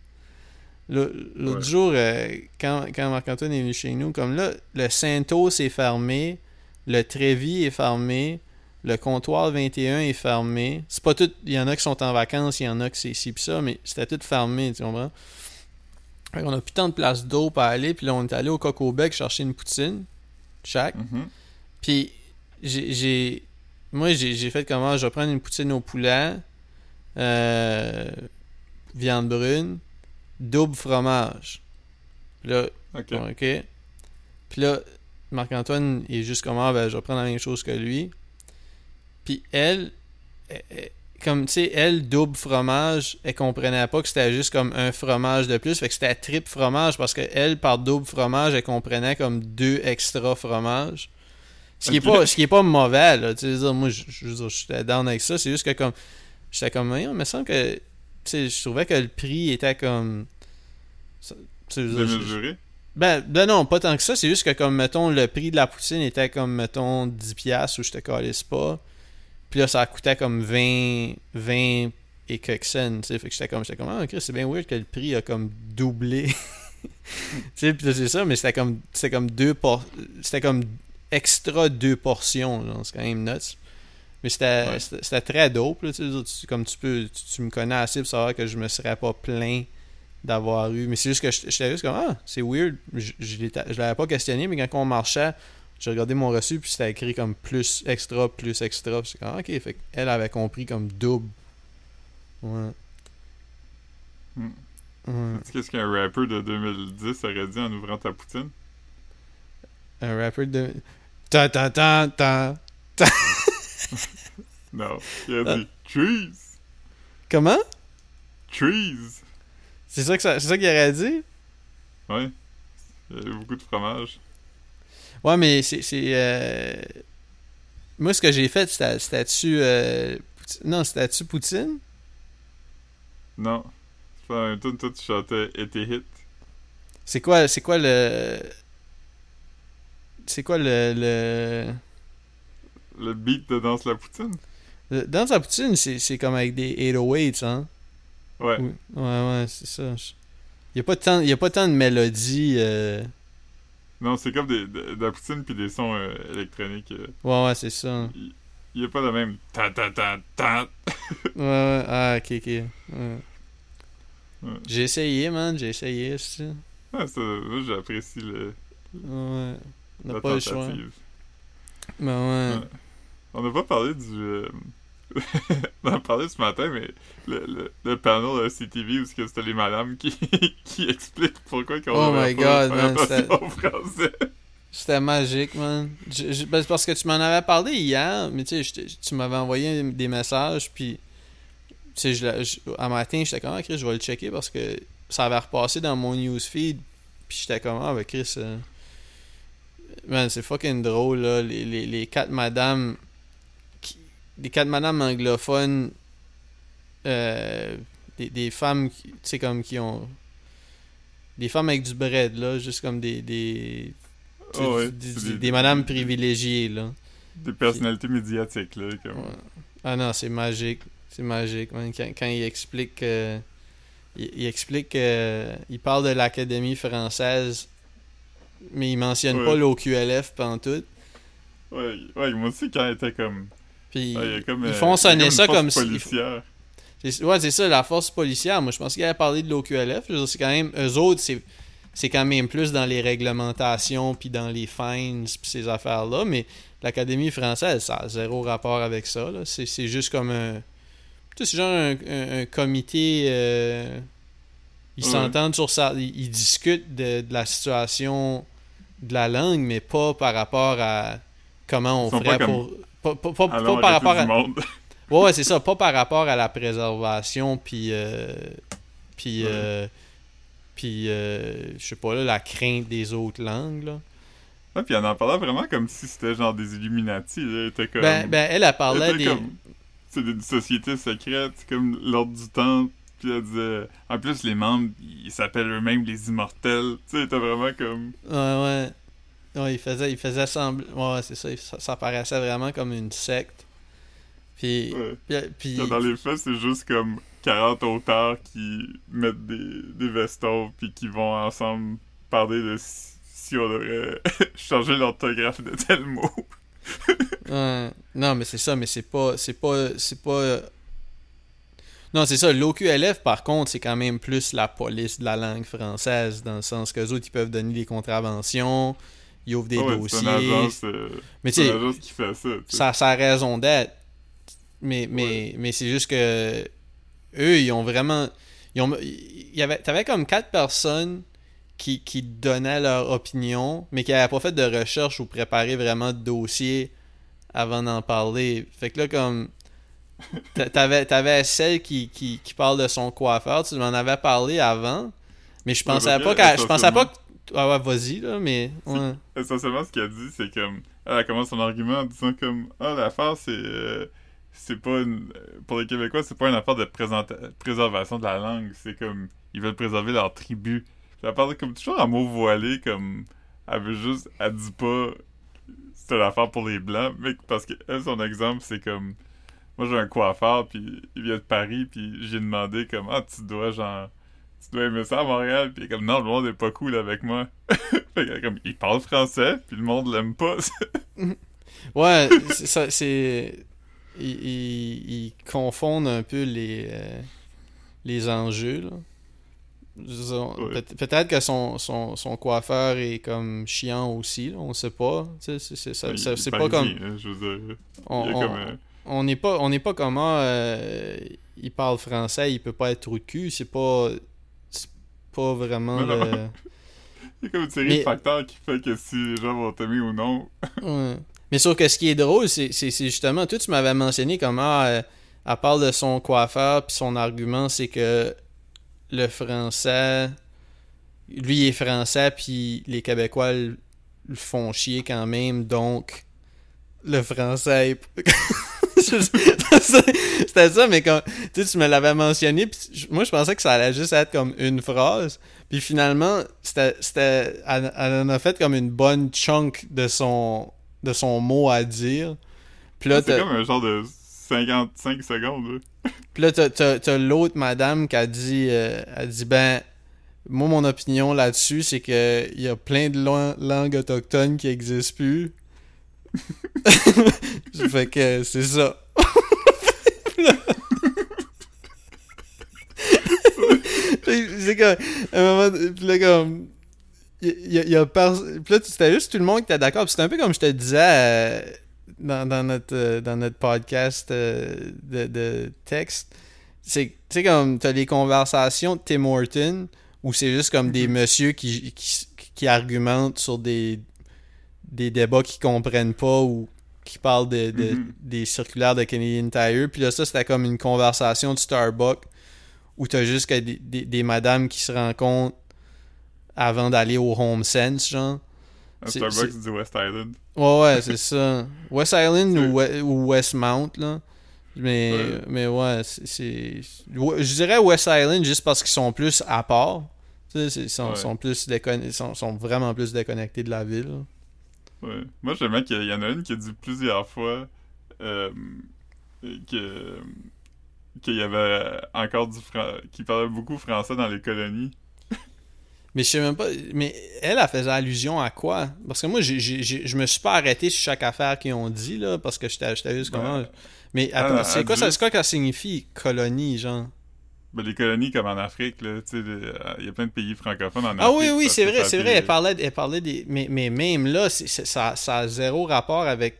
Speaker 2: L'autre
Speaker 1: Ouais.
Speaker 2: jour, euh, quand, quand Marc-Antoine est venu chez nous, comme là, le Santos est fermé, le Trévis est fermé, le comptoir 21 est fermé. C'est pas tout. Il y en a qui sont en vacances, il y en a qui c'est ci pis ça, mais c'était tout fermé, tu comprends? Fait qu'on a plus tant de place d'eau pour aller, puis là, on est allé au Coco Bec chercher une poutine, chaque.
Speaker 1: Mhm.
Speaker 2: Puis j'ai- moi j'ai fait comment je vais prendre une poutine au poulet euh, viande brune double fromage. Puis là
Speaker 1: Ok.
Speaker 2: bon. Puis là Marc-Antoine est juste comment ben je vais prendre la même chose que lui. Puis elle, elle- elle- comme tu sais elle double fromage, elle comprenait pas que c'était juste comme un fromage de plus, fait que c'était triple fromage parce que elle par double fromage, elle comprenait comme deux extra fromages. Ce qui est pas [LAUGHS] ce qui est pas mauvais là, tu sais je moi je je dire, j'étais down avec ça, c'est juste que comme j'étais comme voyons, il me semble que tu sais je trouvais que le prix était comme je je-
Speaker 1: Démesuré?
Speaker 2: ben, ben non, pas tant que ça. C'est juste que, comme, mettons, le prix de la poutine était comme, mettons, 10$ où je te calisse pas. Puis là, ça coûtait comme 20, 20 et quelques cents, tu sais. Fait que j'étais comme, j'étais comme, ah, ok, c'est bien weird que le prix a comme doublé. [LAUGHS] tu sais, c'est ça, mais c'était comme, c'était comme deux por... C'était comme extra deux portions. C'est quand même nuts. Mais c'était,
Speaker 1: Ouais.
Speaker 2: très dope, là, tu Comme tu peux, tu, tu me connais assez pour savoir que je me serais pas plaint d'avoir eu. Mais c'est juste que j'étais juste comme, ah, c'est weird. Je, je, l'avais pas questionné, mais quand on marchait, j'ai regardé mon reçu, puis c'était écrit comme plus extra, plus extra. C'est comme, ah, ok, fait qu'elle avait compris comme double. Ouais.
Speaker 1: Hmm. Qu'est-ce qu'un rapper de 2010 aurait dit en ouvrant ta poutine?
Speaker 2: Un rapper de. Ta ta ta ta. [LAUGHS]
Speaker 1: Non. Il a dit Trees!
Speaker 2: Comment?
Speaker 1: Trees!
Speaker 2: C'est ça que ça- c'est ça qu'il aurait dit?
Speaker 1: Ouais. Il y avait beaucoup de fromage.
Speaker 2: Ouais, mais c'est. c'est, euh, Moi, ce que j'ai fait, c'était- c'était-tu. euh, Non, c'était-tu Poutine?
Speaker 1: Non. Pendant un tour, toi, tu chantais tes hits.
Speaker 2: C'est quoi, c'est quoi le. C'est quoi le. le...
Speaker 1: Le beat de Danse la Poutine?
Speaker 2: le- Dans la poutine, c'est comme avec des 808, hein?
Speaker 1: Ouais.
Speaker 2: Oui. Ouais, ouais, c'est ça. Il y a pas tant, y a pas tant de mélodies. euh,
Speaker 1: Non, c'est comme des, de, de la poutine puis des sons euh, électroniques. euh.
Speaker 2: Ouais, ouais, c'est ça.
Speaker 1: Il y a pas le même ta ta ta ta.
Speaker 2: Ouais, ouais. Ah, ok, ok. Ouais.
Speaker 1: Ouais.
Speaker 2: J'ai essayé, man. J'ai essayé, c'est ça.
Speaker 1: Ah, ça, moi, j'apprécie le,
Speaker 2: Ouais. On n'a pas le choix. Ben ouais.
Speaker 1: Ouais. On n'a pas parlé du. euh, [LAUGHS] on en a parlé ce matin, mais le, le, le panel de CTV où c'était les madames qui, [LAUGHS] qui expliquent pourquoi qu'on
Speaker 2: Oh my God, man. C'était magique, man. Je- je- ben, c'est parce que tu m'en avais parlé hier, mais tu sais, tu m'avais envoyé des messages, puis tu sais, je- à matin, j'étais comme, ah, Chris, je vais le checker parce que ça avait repassé dans mon newsfeed, puis j'étais comme, ah, ben, Chris, euh, man, c'est fucking drôle, là. Les, les, les quatre madames, qui- les quatre madames anglophones, euh, des, des femmes, tu sais, comme qui ont. Des femmes avec du bread, là, juste comme des. des
Speaker 1: Oh, ouais,
Speaker 2: des, des- des madames privilégiées, là.
Speaker 1: Des personnalités médiatiques, là. Comme...
Speaker 2: Ouais. Ah non, c'est magique. C'est magique, man. Quand, quand il explique. euh, il, il explique. euh, il parle de l'Académie française, mais il mentionne
Speaker 1: Ouais.
Speaker 2: pas l'OQLF tout.
Speaker 1: Ouais, ouais, moi aussi, quand elle était comme.
Speaker 2: Puis
Speaker 1: ouais, a comme,
Speaker 2: ils
Speaker 1: euh,
Speaker 2: font
Speaker 1: a
Speaker 2: sonner
Speaker 1: une
Speaker 2: ça
Speaker 1: force
Speaker 2: comme si. Ouais, c'est ça, la force policière. Moi, je pense qu'il avait parlé de l'OQLF. C'est quand même. Eux autres, c'est. C'est quand même plus dans les réglementations, puis dans les fines, puis ces affaires-là. Mais l'Académie française, ça a zéro rapport avec ça. C'est c'est juste comme un. Tu sais, c'est genre un, un- un comité. euh, ils
Speaker 1: Ouais.
Speaker 2: s'entendent sur ça. Ils, ils discutent de, de la situation de la langue, mais pas par rapport à comment on ferait pour. Pas, pas- pas- pas
Speaker 1: Allons
Speaker 2: par rapport à. [LAUGHS] Ouais, ouais, c'est ça. Pas par rapport à la préservation, puis. euh, puis.
Speaker 1: Ouais.
Speaker 2: euh, puis, euh, je sais pas, là, la crainte des autres langues, là.
Speaker 1: Ouais, puis elle en parlait vraiment comme si c'était genre des Illuminati, là. Elle était comme.
Speaker 2: Ben, ben, elle, parlait
Speaker 1: était
Speaker 2: des.
Speaker 1: comme- C'est une société secrète, c'est comme l'ordre du temps. Puis elle disait. En plus, les membres, ils s'appellent eux-mêmes les immortels. Tu sais, vraiment comme.
Speaker 2: Ouais, ouais. Ouais, il faisait, il faisait semblant. Ouais, c'est ça, ça. Ça paraissait vraiment comme une secte. Puis.
Speaker 1: Ouais.
Speaker 2: puis,
Speaker 1: Dans les faits, c'est juste comme 40 auteurs qui mettent des, des vestons puis qui vont ensemble parler de si, si on devrait [LAUGHS] changer l'orthographe de tel mot. [LAUGHS]
Speaker 2: Ouais. Non, mais c'est ça, mais c'est pas. C'est pas. C'est pas. Non, c'est ça. L'OQLF, par contre, c'est quand même plus la police de la langue française, dans le sens que autres, ils peuvent donner des contraventions, ils ouvrent des dossiers.
Speaker 1: C'est agence, euh,
Speaker 2: mais tu
Speaker 1: qui fait ça.
Speaker 2: ça, ça a raison d'être. Mais, mais, mais c'est juste que eux, ils ont vraiment. Ils ont, il y avait, t'avais comme quatre personnes qui, qui donnaient leur opinion, mais qui n'avaient pas fait de recherche ou préparé vraiment de dossier avant d'en parler. Fait que là, comme. T'a- T'avais, t'avais celle qui, qui, qui parle de son coiffeur, tu m'en avais parlé avant, mais je pensais pas
Speaker 1: que,
Speaker 2: je pensais pas que. Ah ouais, vas-y, là, mais. Ouais. [LAUGHS]
Speaker 1: Essentiellement, ce qu'elle dit, c'est comme. Elle commence son argument en disant comme. Ah, l'affaire, c'est. euh, c'est pas une. Pour les Québécois, c'est pas une affaire de présenta- préservation de la langue. C'est comme. Ils veulent préserver leur tribu. Elle parle comme toujours en mots voilés, comme. Elle veut juste. Elle dit pas. C'est une affaire pour les Blancs, mais parce que elle, son exemple, c'est comme. Moi, j'ai un coiffeur, puis il vient de Paris, puis j'ai demandé comme. Ah, tu dois, genre. Tu dois aimer ça à Montréal, puis il est comme. Non, le monde est pas cool avec moi. [LAUGHS] Fait comme, il parle français, puis le monde l'aime pas. [LAUGHS]
Speaker 2: Ouais, c'est ça, c'est. Ils, ils- ils confondent un peu les, euh, les enjeux, là. Peut-être que son, son, son coiffeur est comme chiant aussi, là, on sait pas. C'est- pas comme.
Speaker 1: hein, je veux dire.
Speaker 2: On,
Speaker 1: il y a
Speaker 2: on-
Speaker 1: comme,
Speaker 2: on n'est pas, on n'est pas comment. euh, il parle français, il peut pas être de cul, c'est pas. C'est pas vraiment le. [LAUGHS]
Speaker 1: il y a comme une série
Speaker 2: Mais-
Speaker 1: de facteurs qui fait que si les gens vont t'aimer ou non. [LAUGHS]
Speaker 2: Ouais. Mais sauf que ce qui est drôle, c'est c'est- c'est justement, toi tu m'avais mentionné comment euh, elle parle de son coiffeur, puis son argument c'est que le français, lui il est français, puis les Québécois le, le font chier quand même, donc le français est... [LAUGHS] [LAUGHS] C'était ça, mais quand tu, sais, tu me l'avais mentionné, puis moi je pensais que ça allait juste être comme une phrase. Puis finalement, c'était, c'était, elle, en a fait comme une bonne chunk de son, de son mot à dire.
Speaker 1: Puis là, c'est comme un genre de 55 secondes. [LAUGHS]
Speaker 2: Puis là, t'as, t'as, l'autre madame qui a dit, euh, a dit ben, moi mon opinion là-dessus, c'est que il y a plein de langues autochtones qui existent plus. Fait que c'est ça. c'est comme, un moment, puis là, comme, il y, a, y a puis là, c'était juste tout le monde qui était d'accord. c'était un peu comme je te disais euh, dans, dans, notre, euh, dans notre podcast euh, de, de, texte. C'est comme, t'as les conversations de Tim Horton où c'est juste comme des mm-hmm. messieurs qui, qui, qui argumentent sur des, des débats qu'ils comprennent pas ou qui parlent de, mm-hmm. des circulaires de Canadian Tire. Puis là, ça, c'était comme une conversation de Starbucks où t'as juste des, des, des, madames qui se rencontrent avant d'aller au Home Sense, genre.
Speaker 1: Un Starbucks du West Island.
Speaker 2: Ouais, ouais, c'est [LAUGHS] ça. West Island ou, ou, Westmount, là. Mais ouais, mais ouais c'est. Je dirais West Island juste parce qu'ils sont plus à part. Tu sais, ils sont, sont, plus sont, sont, vraiment plus déconnectés de la ville.
Speaker 1: Ouais. Moi, j'aimais qu'il y en a une qui a dit plusieurs fois euh, que qu'il y avait encore du qui parlait beaucoup français dans les colonies. [LAUGHS]
Speaker 2: Mais je sais même pas. Mais elle, elle faisait allusion à quoi? Parce que moi, j je me suis pas arrêté sur chaque affaire qu'ils ont dit, là, parce que j'étais juste comment. Mais c'est quoi, ça, quoi que ça signifie, colonie, genre?
Speaker 1: Ben, les colonies comme en Afrique, là, tu sais, il y a plein de pays francophones en Afrique. Ah
Speaker 2: oui, oui, c'est vrai, c'est vrai, elle parlait, elle parlait des... Mais, mais même là, ça, ça a zéro rapport avec...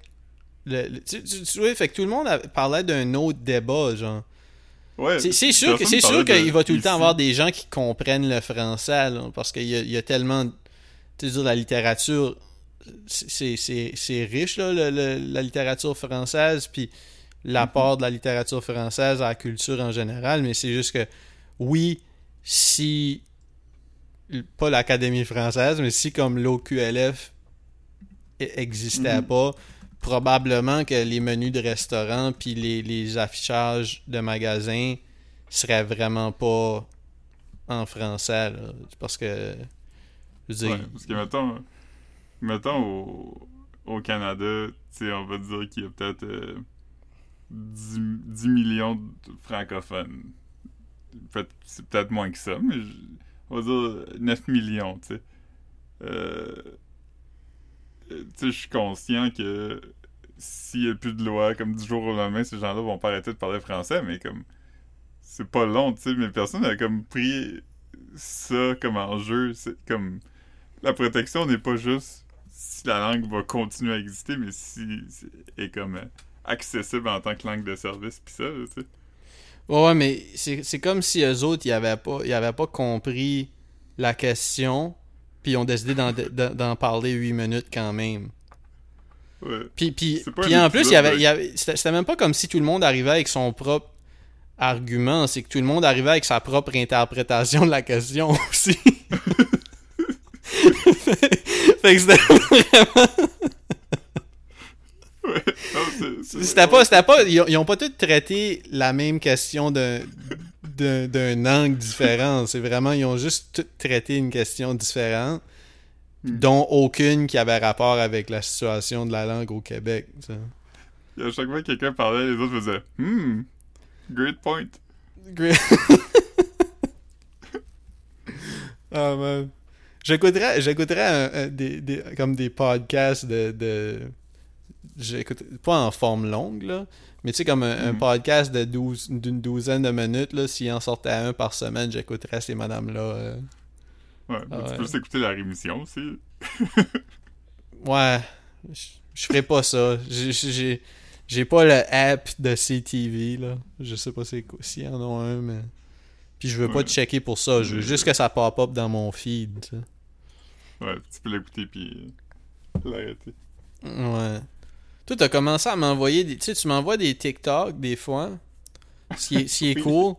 Speaker 2: Le, tu, tu, fait que tout le monde parlait d'un autre débat, genre.
Speaker 1: Ouais,
Speaker 2: c'est sûr c'est sûr qu'il va tout le temps avoir des gens qui comprennent le français, là, parce qu'il y, y, a tellement... Tu sais, la littérature, c'est riche, là, la littérature française, puis l'apport de la littérature française à la culture en général, mais c'est juste que, oui, si, pas l'Académie française, mais si comme l'OQLF existait mhm. pas, probablement que les menus de restaurants puis les, affichages de magasins seraient vraiment pas en français, parce que,
Speaker 1: je veux dire... parce que, mettons, mettons au, au Canada, on va dire qu'il y a peut-être... Euh, 10, millions de francophones. c'est peut-être moins que ça, mais on va dire 9 millions, tu sais. Euh, tu sais, je suis conscient que s'il n'y a plus de loi, comme du jour au lendemain, ces gens-là vont pas arrêter de parler français, mais comme c'est pas long, tu sais, mais personne n'a comme pris ça comme enjeu. C'est comme la protection n'est pas juste si la langue va continuer à exister, mais si est comme accessible en tant que langue de service, pis ça, tu sais.
Speaker 2: Ouais, mais c'est comme si eux autres, ils avaient pas, ils avaient pas compris la question, puis ils ont décidé d'en parler 8 minutes quand même.
Speaker 1: Ouais.
Speaker 2: Puis, puis, puis en plus, il y avait, c'était même pas comme si tout le monde arrivait avec son propre argument, c'est que tout le monde arrivait avec sa propre interprétation de la question [LAUGHS] aussi. [LAUGHS] fait que c'était [LAUGHS] vraiment... C'était pas, c'était pas, ils ont, pas tous traité la même question d'un, d'un, angle différent. C'est vraiment, ils ont juste tout traité une question différente, hmm. dont aucune qui avait rapport avec la situation de la langue au Québec.
Speaker 1: Et à chaque fois que quelqu'un parlait, les autres faisaient Hmm, great point.
Speaker 2: Great. oh [LAUGHS] man. J'écouterais, j'écouterais des, des, comme des podcasts de, de j'écoute pas en forme longue, là, mais tu sais, comme un, mm. podcast de d'une douzaine de minutes, là, s'il en sortait un par semaine, j'écouterais ces madames-là. Euh.
Speaker 1: Ouais, tu peux s'écouter la rémission aussi. [LAUGHS]
Speaker 2: ouais, je ferais pas ça. J'ai j'ai pas le app de CTV, là. Je sais pas s'il y en a un, mais... Puis je veux pas te checker pour ça. Je veux juste que ça pop-up dans mon feed,
Speaker 1: Ouais, tu peux l'écouter puis l'arrêter.
Speaker 2: Ouais. Toi, t'as commencé à m'envoyer des. Tu sais, tu m'envoies des TikTok des fois. Ce qui est, cool.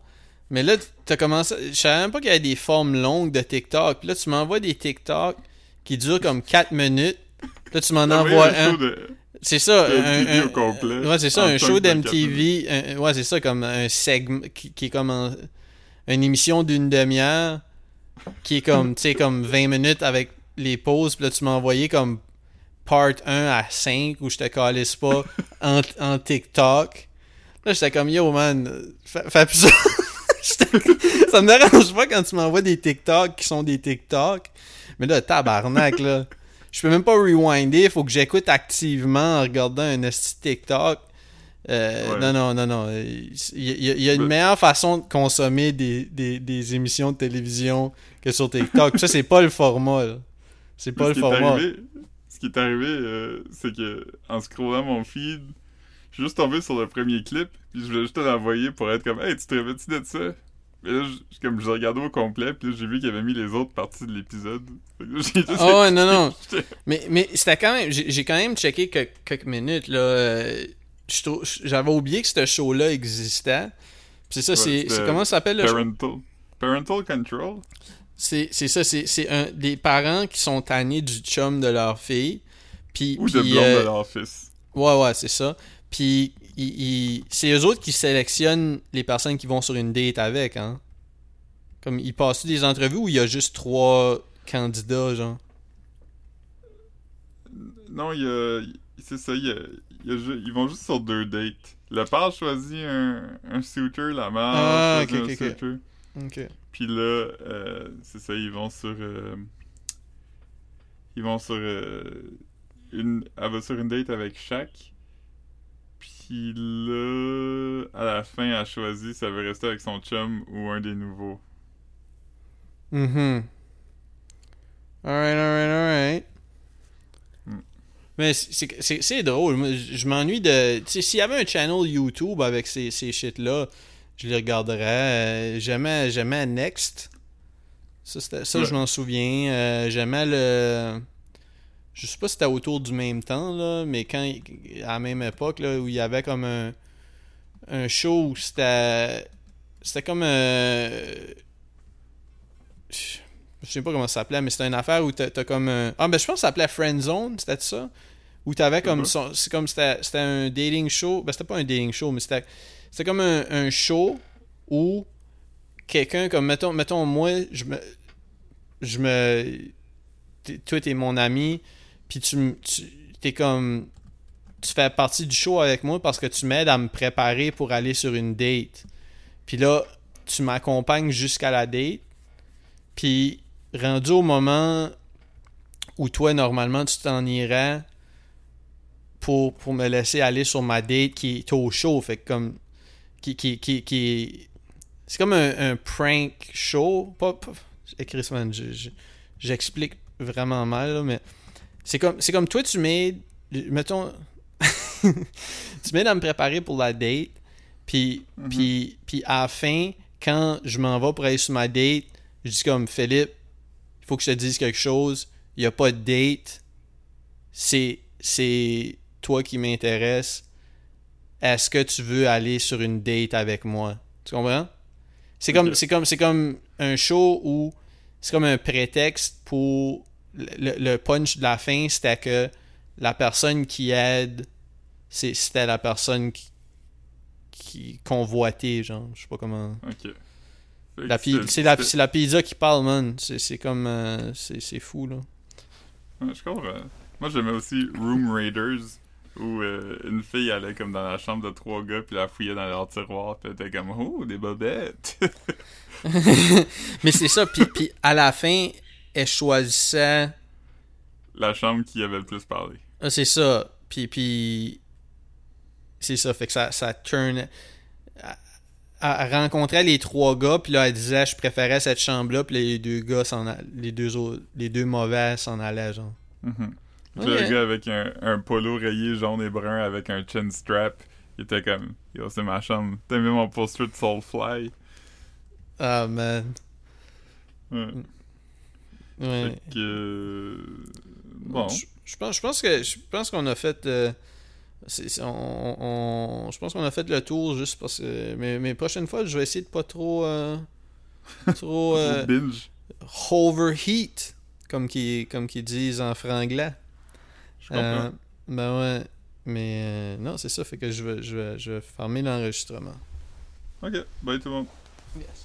Speaker 2: Mais là, t'as commencé. Je savais même pas qu'il y avait des formes longues de TikTok. Puis là, tu m'envoies des TikTok qui durent comme 4 minutes. Là, tu m'en envoies un. C'est ça. Un- un-
Speaker 1: complet,
Speaker 2: Ouais, c'est ça, un show d'MTV. un- Ouais, c'est ça, comme un segment qui, qui est comme un- une émission d'une demi-heure qui est comme, tu sais, comme 20 minutes avec les pauses. Puis là, tu m'as envoyé comme part 1 à 5 où je te calisse pas [LAUGHS] en, en TikTok. Là, j'étais comme, yo, man, fais, plus ça. [LAUGHS] Ça me dérange pas quand tu m'envoies des TikTok qui sont des TikTok. Mais là, tabarnak, là. Je peux même pas rewinder, faut que j'écoute activement en regardant un esti TikTok. Euh,
Speaker 1: Ouais.
Speaker 2: Non, non, non, non. Il y, a- il y a une meilleure façon de consommer des, des, des émissions de télévision que sur TikTok. ça, c'est pas le format. C'est pas le format.
Speaker 1: arrivé, ce qui est arrivé, euh, c'est que en scrollant mon feed, je suis juste tombé sur le premier clip, puis je voulais juste te l'envoyer pour être comme, hey, tu te rappelles-tu de ça? Mais là, je- comme je regardais au complet, puis j'ai vu qu'il avait mis les autres parties de l'épisode. [LAUGHS]
Speaker 2: Ouais, non, non. [LAUGHS] Mais, mais c'était quand même. J'ai quand même checké quelques, quelques minutes, là. euh, J'avais oublié que ce show-là existait. Puis c'est ça,
Speaker 1: Ouais,
Speaker 2: c'est. Comment ça s'appelle le show?
Speaker 1: Parental. Parental Control?
Speaker 2: C'est c'est ça, c'est c'est un des parents qui sont tannés du chum de leur fille. Puis,
Speaker 1: Ou de blonde
Speaker 2: euh,
Speaker 1: de leur fils.
Speaker 2: Ouais, ouais, c'est ça. Puis c'est eux autres qui sélectionnent les personnes qui vont sur une date avec, hein. Comme ils passent des entrevues où il y a juste trois candidats, genre?
Speaker 1: Non, il y a... C'est ça, il y a... il y a ju- Ils vont juste sur deux dates. Le père choisit un, un suitor, la mère
Speaker 2: Ah,
Speaker 1: choisit
Speaker 2: ok,
Speaker 1: un
Speaker 2: ok, ok.
Speaker 1: suitor.
Speaker 2: Ok.
Speaker 1: Puis là, euh, c'est ça, ils vont sur. euh, ils vont sur. euh, une, elle va sur une date avec Shaq. Puis là, à la fin, elle choisit si elle veut rester avec son chum ou un des nouveaux.
Speaker 2: Mhm. Alright, alright, alright.
Speaker 1: Hmm.
Speaker 2: Mais c'est- drôle. Je je m'ennuie de. Tu sais, s'il y avait un channel YouTube avec ces, ces shit-là, je les regarderais. Euh, J'aimais j'aimais Next. Ça, c'était- ça
Speaker 1: Ouais.
Speaker 2: je m'en souviens. Euh, J'aimais le. Je sais pas si c'était autour du même temps, là, mais quand. À la même époque, là, où il y avait comme un. Un show où c'était. C'était comme. euh, je sais pas comment ça s'appelait, mais c'était une affaire où t'as comme un... Ah, ben je pense que ça s'appelait Friend Zone, c'était ça? Où t'avais comme...
Speaker 1: Mhm.
Speaker 2: son- C'est comme c'était c'était un dating show. Ben c'était pas un dating show, mais c'était c'était comme un, show où quelqu'un comme... Mettons, mettons moi, je me... Je me... Toi, t'es mon ami, puis tu, tu t'es comme... Tu fais partie du show avec moi parce que tu m'aides à me préparer pour aller sur une date. Puis là, tu m'accompagnes jusqu'à la date. Puis rendu au moment où toi, normalement, tu t'en irais pour, pour me laisser aller sur ma date qui est au show. Fait que comme. Qui, qui, qui, qui- c'est comme un, un prank show. Pas, pas- j'explique vraiment mal, là, mais c'est comme, c'est comme toi, tu m'aides. Mettons. [LAUGHS] tu m'aides à me préparer pour la date. Puis,
Speaker 1: Mhm.
Speaker 2: puis, puis à la fin, quand je m'en vais pour aller sur ma date, je dis comme Philippe, il faut que je te dise quelque chose. Il n'y a pas de date. C'est, c'est toi qui m'intéresse. Est-ce que tu veux aller sur une date avec moi? Tu comprends? C'est comme, c'est comme, c'est comme un show où c'est comme un prétexte pour le, le- punch de la fin, c'était que la personne qui aide, c'est- c'était la personne qui, qui convoitée, genre. Je sais pas comment.
Speaker 1: Ok.
Speaker 2: La c'est la, la pizza qui parle, man. C'est c'est comme. euh, c'est c'est fou, là.
Speaker 1: Ouais, je comprends. Moi, j'aimais aussi Room Raiders, où euh, une fille allait comme dans la chambre de trois gars, puis la fouillait dans leur tiroir, puis elle était comme « Oh, des bobettes! [LAUGHS]
Speaker 2: Mais c'est ça, puis, puis à la fin, elle choisissait. »
Speaker 1: La chambre qui avait le plus parlé.
Speaker 2: Ah, c'est ça. Puis, puis. C'est ça, fait que ça, ça turn. Elle, rencontrait les trois gars, puis là, elle disait je préférais cette chambre-là, puis les deux gars s'en a- les deux autres, les deux mauvais s'en allaient, genre.
Speaker 1: Mhm. Puis
Speaker 2: Ok.
Speaker 1: Le gars avec un, un polo rayé jaune et brun avec un chin strap, il était comme « Yo, c'est ma chambre. T'as mis mon poster de Soulfly?
Speaker 2: Ah, man. »
Speaker 1: Ouais.
Speaker 2: Ouais.
Speaker 1: Fait que... euh, Bon.
Speaker 2: Je, je pense, je pense que je pense qu'on a fait. euh, on, on- je pense qu'on a fait le tour juste parce que. Mais, mais prochaine fois, je vais essayer de pas trop. euh, trop. [LAUGHS] euh,
Speaker 1: binge.
Speaker 2: overheat, comme qu'ils comme qu'ils disent en franglais.
Speaker 1: Je comprends.
Speaker 2: Euh, ben ouais. Mais euh, non, c'est ça, fait que je vais, je vais, je vais fermer l'enregistrement.
Speaker 1: Ok, bye tout le monde.
Speaker 2: Yes.